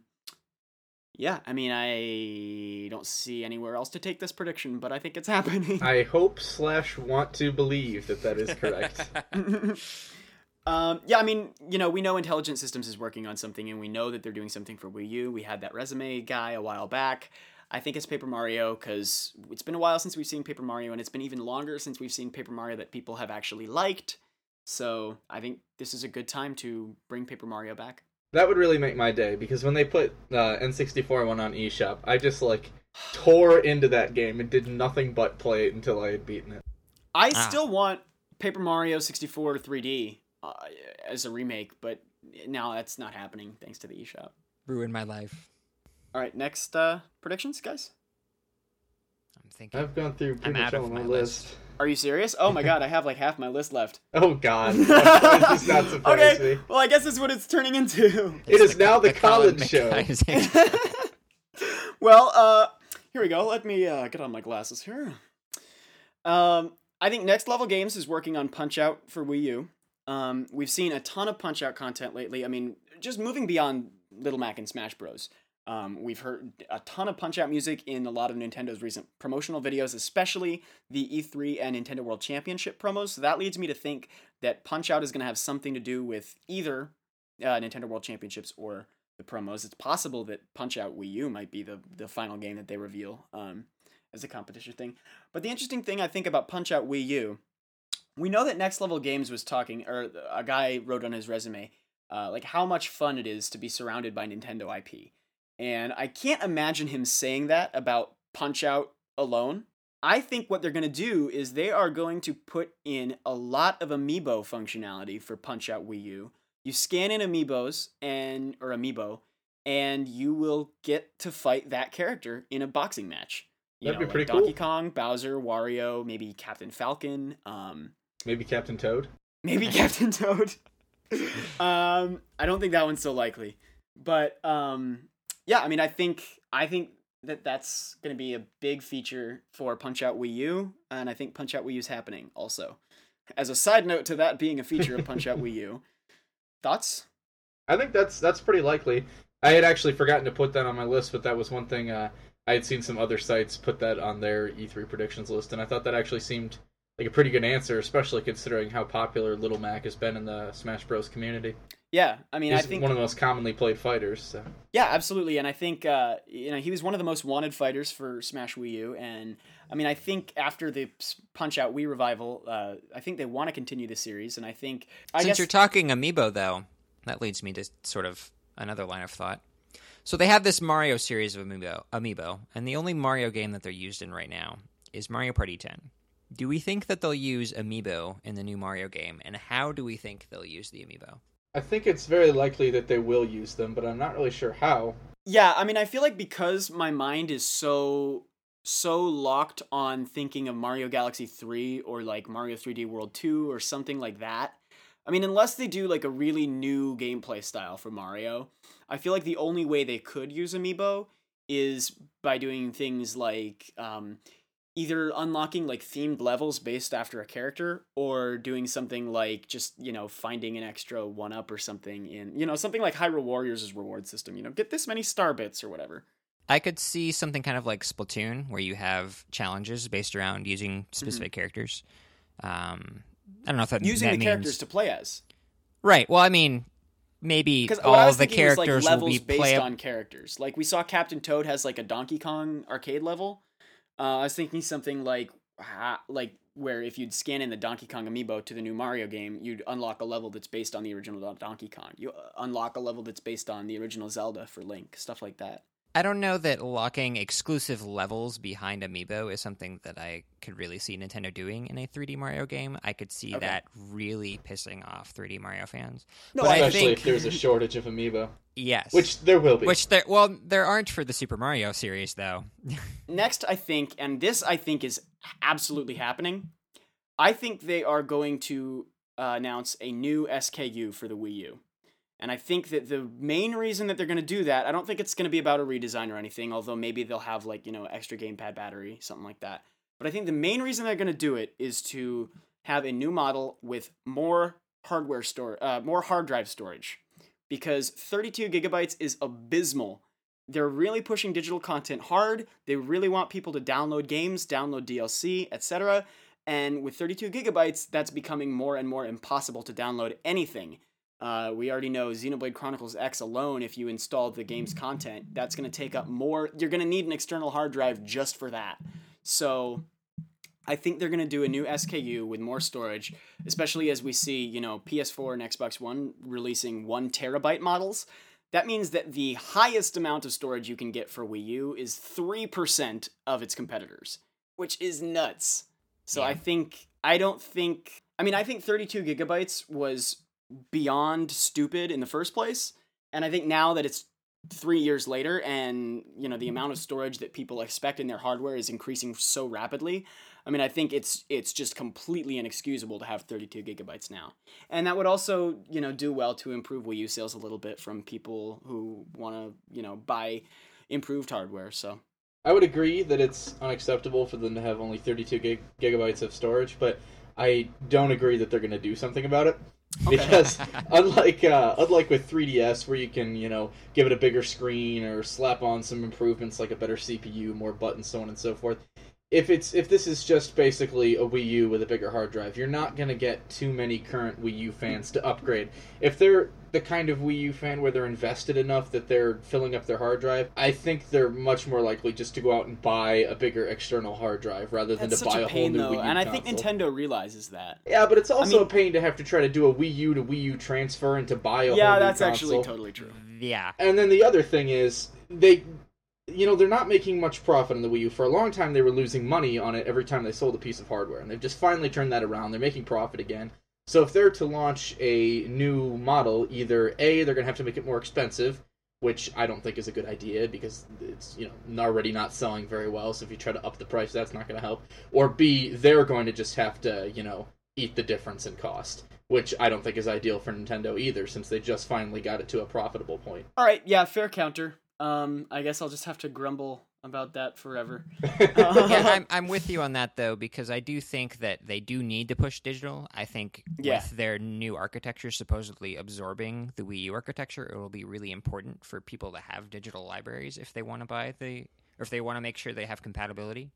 yeah, I mean, I don't see anywhere else to take this prediction, but I think it's happening. I hope slash want to believe that that is correct. um, yeah, I mean, you know, we know Intelligent Systems is working on something, and we know that they're doing something for Wii U. We had that resume guy a while back. I think it's Paper Mario because it's been a while since we've seen Paper Mario, and it's been even longer since we've seen Paper Mario that people have actually liked. So I think this is a good time to bring Paper Mario back. that would really make my day because when they put uh, N64 one on eShop, I just like tore into that game and did nothing but play it until I had beaten it. I Ah. still want Paper Mario 64 3D uh, as a remake, but now that's not happening thanks to the eShop. ruined my life. All right, next uh, predictions, guys. I'm thinking. I've gone through pretty I'm much out all of of my my list. list. Are you serious? Oh my god, I have like half my list left. Oh God, that not surprise okay, me. well I guess that's what it's turning into. It is now the Colin college show. Well, uh, here we go. Let me uh, get on my glasses here. Um, I think Next Level Games is working on Punch Out for Wii U. Um, we've seen a ton of Punch Out content lately. I mean, just moving beyond Little Mac and Smash Bros. Um, we've heard a ton of Punch Out music in a lot of Nintendo's recent promotional videos, especially the E3 and Nintendo World Championship promos. So that leads me to think that Punch Out is going to have something to do with either uh, Nintendo World Championships or the promos. It's possible that Punch Out Wii U might be the the final game that they reveal um, as a competition thing. But the interesting thing I think about Punch Out Wii U, we know that Next Level Games was talking, or a guy wrote on his resume, uh, like how much fun it is to be surrounded by Nintendo IP. And I can't imagine him saying that about Punch Out alone. I think what they're going to do is they are going to put in a lot of amiibo functionality for Punch Out Wii U. You scan in amiibos and or amiibo and you will get to fight that character in a boxing match. You That'd know, be like pretty Donkey cool. Kong, Bowser, Wario, maybe Captain Falcon, um, Maybe Captain Toad. maybe Captain Toad. um, I don't think that one's so likely, but um, yeah, I mean, I think I think that that's going to be a big feature for Punch Out Wii U, and I think Punch Out Wii U is happening also. As a side note to that being a feature of Punch Out Wii U, thoughts? I think that's that's pretty likely. I had actually forgotten to put that on my list, but that was one thing uh, I had seen some other sites put that on their E3 predictions list, and I thought that actually seemed like a pretty good answer, especially considering how popular Little Mac has been in the Smash Bros. community. Yeah, I mean, He's I think one of the most commonly played fighters. So. Yeah, absolutely. And I think uh, you know he was one of the most wanted fighters for Smash Wii U. And I mean, I think after the Punch Out Wii revival, uh, I think they want to continue the series. And I think I Since guess you're talking amiibo, though, that leads me to sort of another line of thought. So they have this Mario series of amiibo, amiibo, and the only Mario game that they're used in right now is Mario Party 10. Do we think that they'll use amiibo in the new Mario game, and how do we think they'll use the amiibo? I think it's very likely that they will use them, but I'm not really sure how. yeah, I mean, I feel like because my mind is so so locked on thinking of Mario Galaxy 3 or like Mario 3D World 2 or something like that. I mean, unless they do like a really new gameplay style for Mario, I feel like the only way they could use Amiibo is by doing things like um, either unlocking like themed levels based after a character or doing something like just, you know, finding an extra one up or something in, you know, something like Hyrule Warriors' reward system, you know, get this many star bits or whatever. I could see something kind of like Splatoon, where you have challenges based around using specific characters. Um, I don't know if that Using that the means... characters to play as. right. Well, I mean, maybe all what I was of the was like characters will levels be based playable. on characters. Like we saw Captain Toad has like a Donkey Kong arcade level. Uh, I was thinking something like like where if you'd scan in the Donkey Kong amiibo to the new Mario game, you'd unlock a level that's based on the original Donkey Kong. You uh, unlock a level that's based on the original Zelda for Link, stuff like that. I don't know that locking exclusive levels behind Amiibo is something that I could really see Nintendo doing in a 3D Mario game. I could see Okay. that really pissing off 3D Mario fans. No, But I Especially think- if there's a shortage of amiibo, Yes. which there will be. which there well there aren't for the Super Mario series though. Next, I think, and this I think is absolutely happening. I think they are going to uh, announce a new SKU for the Wii U. And I think that the main reason that they're going to do that, I don't think it's going to be about a redesign or anything, although maybe they'll have like, you know, extra gamepad battery, something like that. But I think the main reason they're going to do it is to have a new model with more hardware store, uh, more hard drive storage. Because 32 gigabytes is abysmal they're really pushing digital content hard. They really want people to download games, download DLC, etc. And with 32 gigabytes, that's becoming more and more impossible to download anything. Uh, we already know Xenoblade Chronicles X alone, if you install the game's content, that's going to take up more. You're going to need an external hard drive just for that. So I think they're going to do a new SKU with more storage, especially as we see, you know, PS4 and Xbox One releasing one terabyte models. That means that the highest amount of storage you can get for Wii U is 3% of its competitors, which is nuts. So I think, I don't think, I mean, I think 32 gigabytes was beyond stupid in the first place. And I think now that it's three years later and you know the amount of storage that people expect in their hardware is increasing so rapidly i mean i think it's it's just completely inexcusable to have 32 gigabytes now and that would also you know do well to improve wii u sales a little bit from people who want to you know buy improved hardware so I would agree that it's unacceptable for them to have only 32 gig- gigabytes of storage, but I don't agree that they're going to do something about it. Because unlike uh, unlike with 3DS, where you can you know give it a bigger screen or slap on some improvements like a better CPU, more buttons, so on and so forth, if it's if this is just basically a Wii U with a bigger hard drive, you're not gonna get too many current Wii U fans to upgrade. If they're the kind of Wii U fan where they're invested enough that they're filling up their hard drive, I think they're much more likely just to go out and buy a bigger external hard drive rather than that's to buy a a, pain whole new though Wii U and i think nintendo realizes that Yeah, but it's also mean- a pain to have to try to do a Wii U to Wii U transfer and to buy a yeah whole new console. Yeah, that's actually totally true Yeah. And then the other thing is they you know, they're not making much profit on the Wii U. For a long time they were losing money on it every time they sold a piece of hardware, and they've just finally turned that around. They're making profit again. So if they're to launch a new model, either A, they're going to have to make it more expensive, which I don't think is a good idea because it's, you know, already not selling very well, so if you try to up the price, that's not going to help. Or B, they're going to just have to, you know, eat the difference in cost, which I don't think is ideal for Nintendo either since they just finally got it to a profitable point. all right yeah fair counter um i guess i'll just have to grumble about that forever yeah, I'm I'm with you on that though because I do think that they do need to push digital. I think Yeah. with their new architecture supposedly absorbing the Wii U architecture, it will be really important for people to have digital libraries if they want to buy the or if they want to make sure they have compatibility.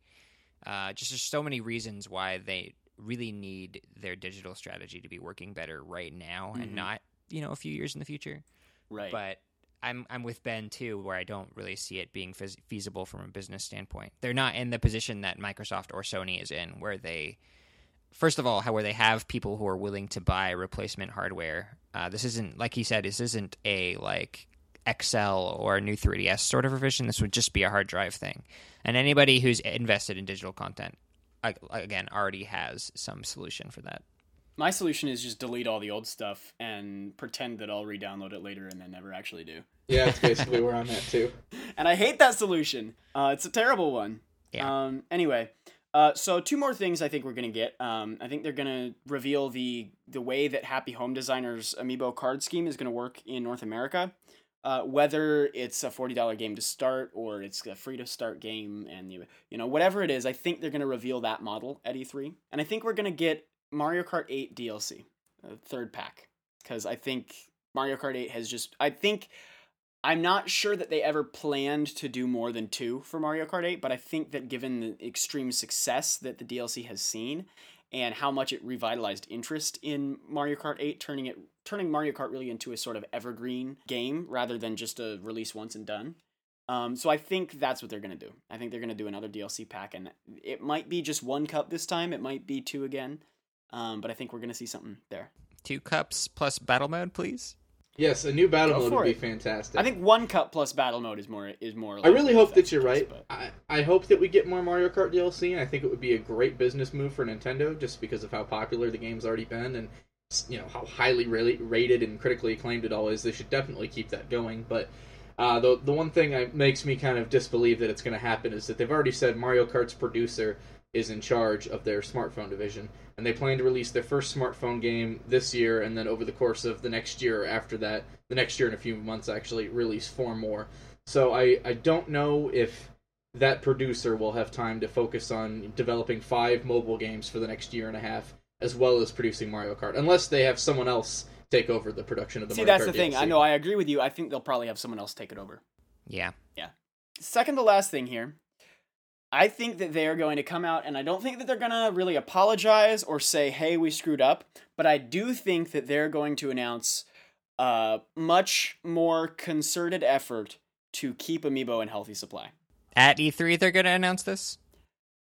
Uh, just there's so many reasons why they really need their digital strategy to be working better right now Mhm. and not you know a few years in the future right but I'm I'm with Ben too, where I don't really see it being feas- feasible from a business standpoint. They're not in the position that Microsoft or Sony is in, where they, first of all, how where they have people who are willing to buy replacement hardware. Uh, this isn't like he said. This isn't a like XL or a new 3DS sort of revision. This would just be a hard drive thing, and anybody who's invested in digital content, again, already has some solution for that. My solution is just delete all the old stuff and pretend that I'll re-download it later and then never actually do. Yeah, that's basically where I'm at too. And I hate that solution. Uh, it's a terrible one. Yeah. Um, anyway, uh, so two more things I think we're gonna get. Um, I think they're gonna reveal the the way that Happy Home Designers Amiibo card scheme is gonna work in North America. Uh, whether it's a forty dollar game to start or it's a free to start game, and you you know whatever it is, I think they're gonna reveal that model at E three, and I think we're gonna get Mario Kart eight DLC, a third pack, because I think Mario Kart eight has just I think I'm not sure that they ever planned to do more than two for Mario Kart 8, but I think that given the extreme success that the DLC has seen and how much it revitalized interest in Mario Kart 8, turning it turning Mario Kart really into a sort of evergreen game rather than just a release once and done. Um, so I think that's what they're gonna do. I think they're gonna do another DLC pack, and it might be just one cup this time. It might be two again, um, but I think we're gonna see something there. Two cups plus battle mode, please. Yes, a new battle Go mode for would be it. fantastic. I think one cup plus battle mode is more is more. I really hope that you're case, right. but- I, I hope that we get more Mario Kart DLC, and I think it would be a great business move for Nintendo, just because of how popular the game's already been, and you know how highly ra- rated and critically acclaimed it all is. They should definitely keep that going. But uh, the the one thing that makes me kind of disbelieve that it's going to happen is that they've already said Mario Kart's producer is in charge of their smartphone division, and they plan to release their first smartphone game this year, and then over the course of the next year after that, the next year in a few months actually release four more. So I I don't know if that producer will have time to focus on developing five mobile games for the next year and a half, as well as producing Mario Kart, unless they have someone else take over the production of the See, Mario that's Kart the thing. DLC. I know. I agree with you. I think they'll probably have someone else take it over. Yeah. Yeah. Second to last thing here. I think that they are going to come out, and I don't think that they're going to really apologize or say, hey, we screwed up, but I do think that they're going to announce a much more concerted effort to keep Amiibo in healthy supply. At E3, they're going to announce this.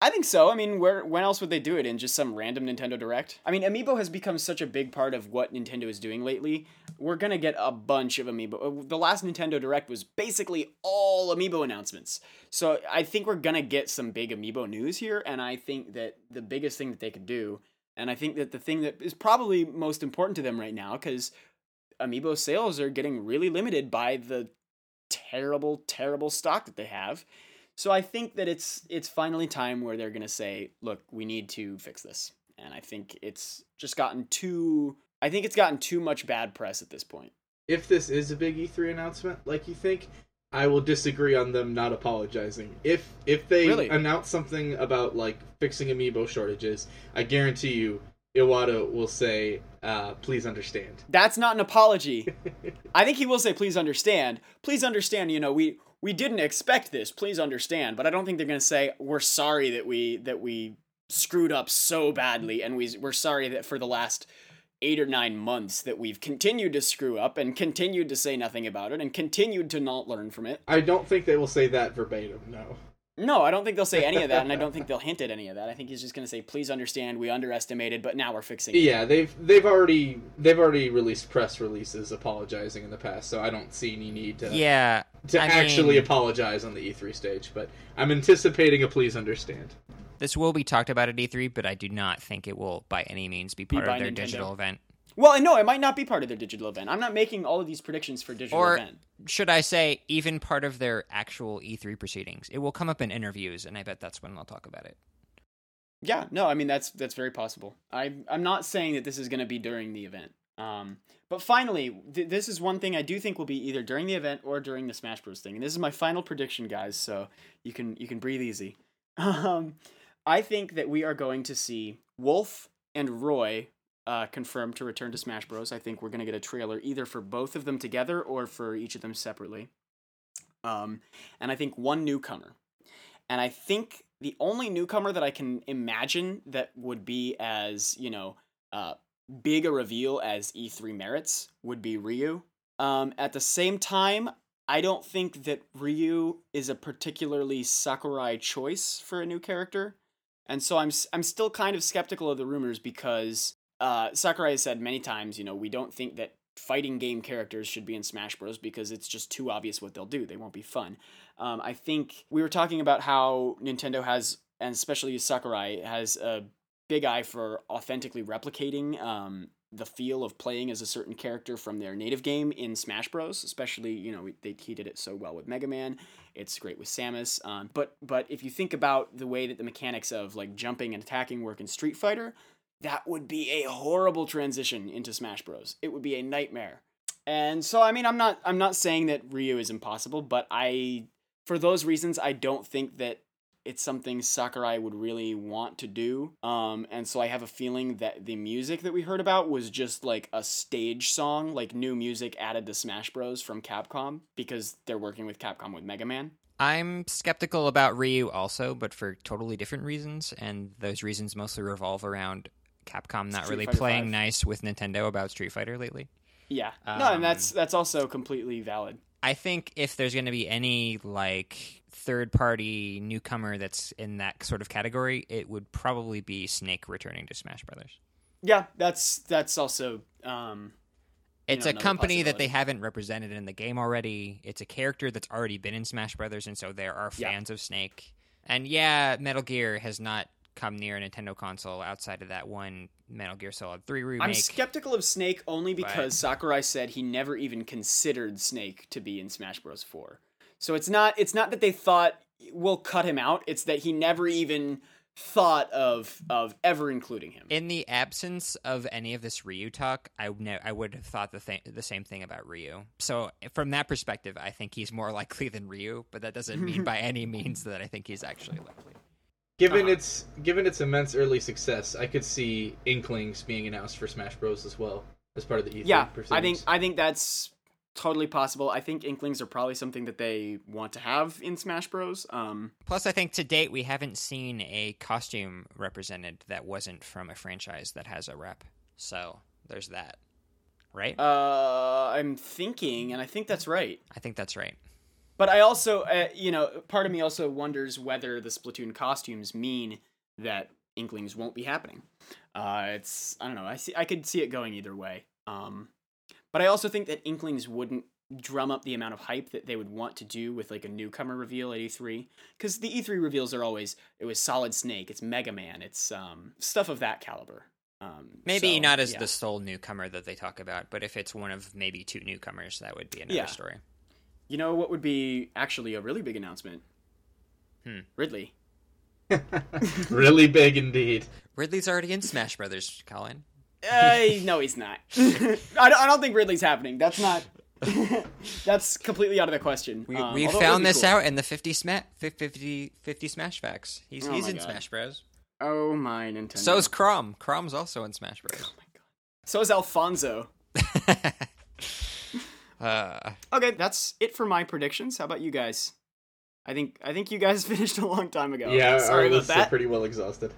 I think so. I mean, where when else would they do it in just some random Nintendo Direct? I mean, Amiibo has become such a big part of what Nintendo is doing lately. We're gonna get a bunch of Amiibo. Uh, The last Nintendo Direct was basically all Amiibo announcements. So I think we're gonna get some big Amiibo news here, and I think that the biggest thing that they could do, and I think that the thing that is probably most important to them right now, because Amiibo sales are getting really limited by the terrible, terrible stock that they have. So I think that it's it's finally time where they're gonna say, look, we need to fix this. And I think it's just gotten too I think it's gotten too much bad press at this point. If this is a big E3 announcement, like you think, I will disagree on them not apologizing. If if they Really? announce something about like fixing amiibo shortages, I guarantee you Iwata will say, uh, "Please understand." That's not an apology. I think he will say, "Please understand. Please understand. You know, we we didn't expect this. Please understand." But I don't think they're going to say, "We're sorry that we that we screwed up so badly, and we we're sorry that for the last eight or nine months that we've continued to screw up and continued to say nothing about it and continued to not learn from it." I don't think they will say that verbatim. No. No, I don't think they'll say any of that, and I don't think they'll hint at any of that. I think he's just going to say, "Please understand. We underestimated, but now we're fixing it." Yeah, they've they've already they've already released press releases apologizing in the past, so I don't see any need to Yeah, to I actually mean- apologize on the E3 stage. But I'm anticipating a please understand. This will be talked about at E3, but I do not think it will by any means be part by of their Nintendo. digital event. Well, no, it might not be part of their digital event. I'm not making all of these predictions for digital Or event. should I say, even part of their actual E3 proceedings? It will come up in interviews, and I bet that's when they'll talk about it. Yeah, no, I mean that's that's very possible. I I'm not saying that this is going to be during the event. Um, but finally, th- this is one thing I do think will be either during the event or during the Smash Bros thing. And this is my final prediction, guys. So you can you can breathe easy. Um, I think that we are going to see Wolf and Roy uh, confirmed to return to Smash Bros. I think we're going to get a trailer either for both of them together or for each of them separately. Um, and I think one newcomer. And I think the only newcomer that I can imagine that would be as, you know, uh, big a reveal as E3 merits would be Ryu. Um, at the same time, I don't think that Ryu is a particularly Sakurai choice for a new character. And so I'm I'm still kind of skeptical of the rumors because uh, Sakurai has said many times, you know, we don't think that fighting game characters should be in Smash Bros because it's just too obvious what they'll do. They won't be fun. Um, I think we were talking about how Nintendo has, and especially Sakurai, has a big eye for authentically replicating um, the feel of playing as a certain character from their native game in Smash Bros. Especially, you know, they, he did it so well with Mega Man. It's great with Samus. Um, but but if you think about the way that the mechanics of like jumping and attacking work in Street Fighter, that would be a horrible transition into Smash Bros. It would be a nightmare. And so I mean I'm not I'm not saying that Ryu is impossible, but I for those reasons I don't think that it's something Sakurai would really want to do. Um and so I have a feeling that the music that we heard about was just like a stage song, like new music added to Smash Bros from Capcom because they're working with Capcom with Mega Man. I'm skeptical about Ryu also, but for totally different reasons, and those reasons mostly revolve around Capcom not Street really Fighter playing V. nice with Nintendo about Street Fighter lately. Yeah. no, Um, and that's that's also completely valid. I think if there's going to be any like third party newcomer that's in that sort of category, it would probably be Snake returning to Smash Brothers. Yeah, that's that's also um It's know, a company that they haven't represented in the game already. It's a character that's already been in Smash Brothers, and so there are Yeah. fans of Snake. And yeah, Metal Gear has not come near a Nintendo console outside of that one Metal Gear Solid 3 remake. I'm skeptical of Snake only because but- Sakurai said he never even considered Snake to be in Smash Bros. 4. So it's not it's not that they thought we'll cut him out, it's that he never even thought of of ever including him. in the absence of any of this Ryu talk, I would ne- I would have thought the th- the same thing about Ryu. So from that perspective, I think he's more likely than Ryu, but that doesn't mean by any means that I think he's actually likely. Given Uh-huh. its given its immense early success, I could see Inklings being announced for Smash Bros as well as part of the E3 yeah, I think I think that's totally possible. I think Inklings are probably something that they want to have in Smash Bros. Um Plus, I think to date we haven't seen a costume represented that wasn't from a franchise that has a rep. So there's that, right? uh I'm thinking and I think that's right. I think that's right. But I also, uh, you know, part of me also wonders whether the Splatoon costumes mean that Inklings won't be happening. Uh, it's I don't know. I see. I could see it going either way. Um, but I also think that Inklings wouldn't drum up the amount of hype that they would want to do with like a newcomer reveal at E3 because the E3 reveals are always it was Solid Snake, it's Mega Man, it's um stuff of that caliber. Um, Maybe so, not as yeah. the sole newcomer that they talk about, but if it's one of maybe two newcomers, that would be another Yeah. story. You know what would be actually a really big announcement? Hmm. Ridley. really big indeed. Ridley's already in Smash Brothers, Colin. Uh, no, he's not. I, don't, I don't think Ridley's happening. That's not. that's completely out of the question. We, Um, we although it would found this cool. out in the 50, sma- 50, 50 Smash Facts. He's, Oh he's in God. Smash Bros. Oh my Nintendo. So is Chrom. Chrom's also in Smash Bros. Oh my God. So is Alfonso. uh, Okay, that's it for my predictions. How about you guys? I think I think you guys finished a long time ago. yeah, sorry our about that. pretty well exhausted.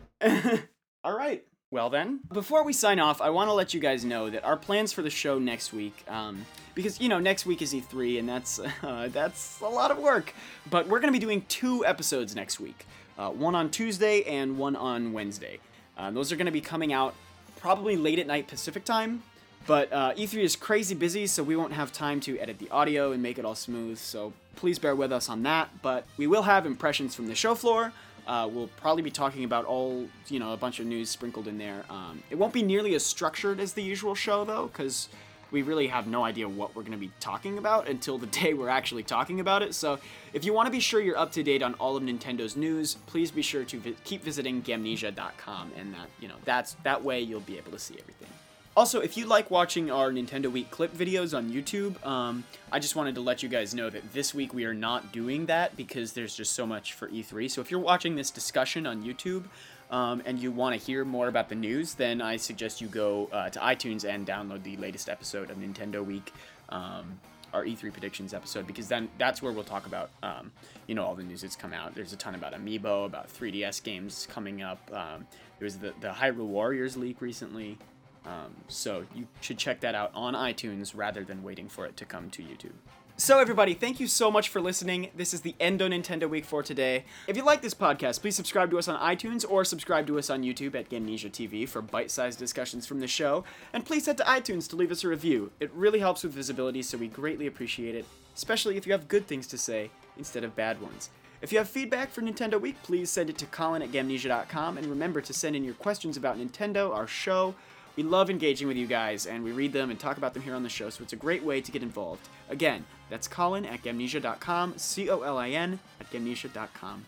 All right. Well then, before we sign off, I want to let you guys know that our plans for the show next week, um, because you know next week is E3, and that's uh, that's a lot of work. But we're gonna be doing two episodes next week, uh, one on Tuesday and one on Wednesday. Uh, those are gonna be coming out probably late at night Pacific time. But uh, E3 is crazy busy, so we won't have time to edit the audio and make it all smooth. So please bear with us on that. But we will have impressions from the show floor. Uh, we'll probably be talking about all, you know, a bunch of news sprinkled in there. Um, it won't be nearly as structured as the usual show, though, because we really have no idea what we're going to be talking about until the day we're actually talking about it. So if you want to be sure you're up to date on all of Nintendo's news, please be sure to vi- keep visiting Gamnesia.com, and that, you know, that's that way you'll be able to see everything. Also, if you like watching our Nintendo Week clip videos on YouTube, um, I just wanted to let you guys know that this week we are not doing that because there's just so much for E3. So if you're watching this discussion on YouTube um, and you want to hear more about the news, then I suggest you go uh, to iTunes and download the latest episode of Nintendo Week, um, our E3 predictions episode, because then that's where we'll talk about, um, you know, all the news that's come out. There's a ton about Amiibo, about 3DS games coming up. Um, there was the, the Hyrule Warriors leak recently. Um, so you should check that out on iTunes rather than waiting for it to come to YouTube. So everybody, thank you so much for listening. This is the end of Nintendo Week for today. If you like this podcast, please subscribe to us on iTunes or subscribe to us on YouTube at Gamnesia TV for bite-sized discussions from the show. And please head to iTunes to leave us a review. It really helps with visibility, so we greatly appreciate it, especially if you have good things to say instead of bad ones. If you have feedback for Nintendo Week, please send it to Colin at Gamnesia.com and remember to send in your questions about Nintendo, our show, we love engaging with you guys, and we read them and talk about them here on the show, so it's a great way to get involved. Again, that's Colin at Gamnesia.com, C O L I N at Gamnesia.com.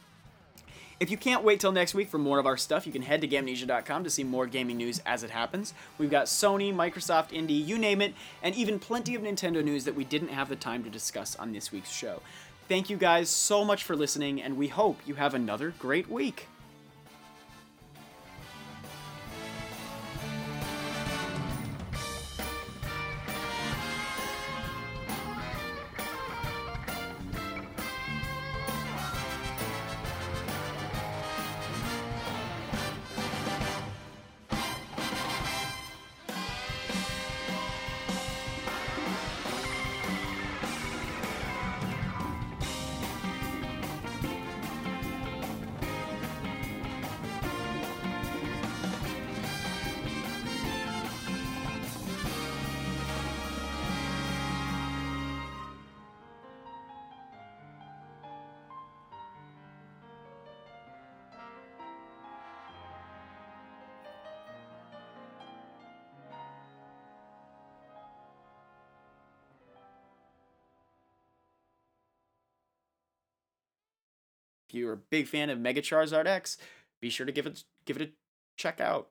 If you can't wait till next week for more of our stuff, you can head to Gamnesia.com to see more gaming news as it happens. We've got Sony, Microsoft, Indie, you name it, and even plenty of Nintendo news that we didn't have the time to discuss on this week's show. Thank you guys so much for listening, and we hope you have another great week. If you're a big fan of Mega Charizard X, be sure to give it give it a check out.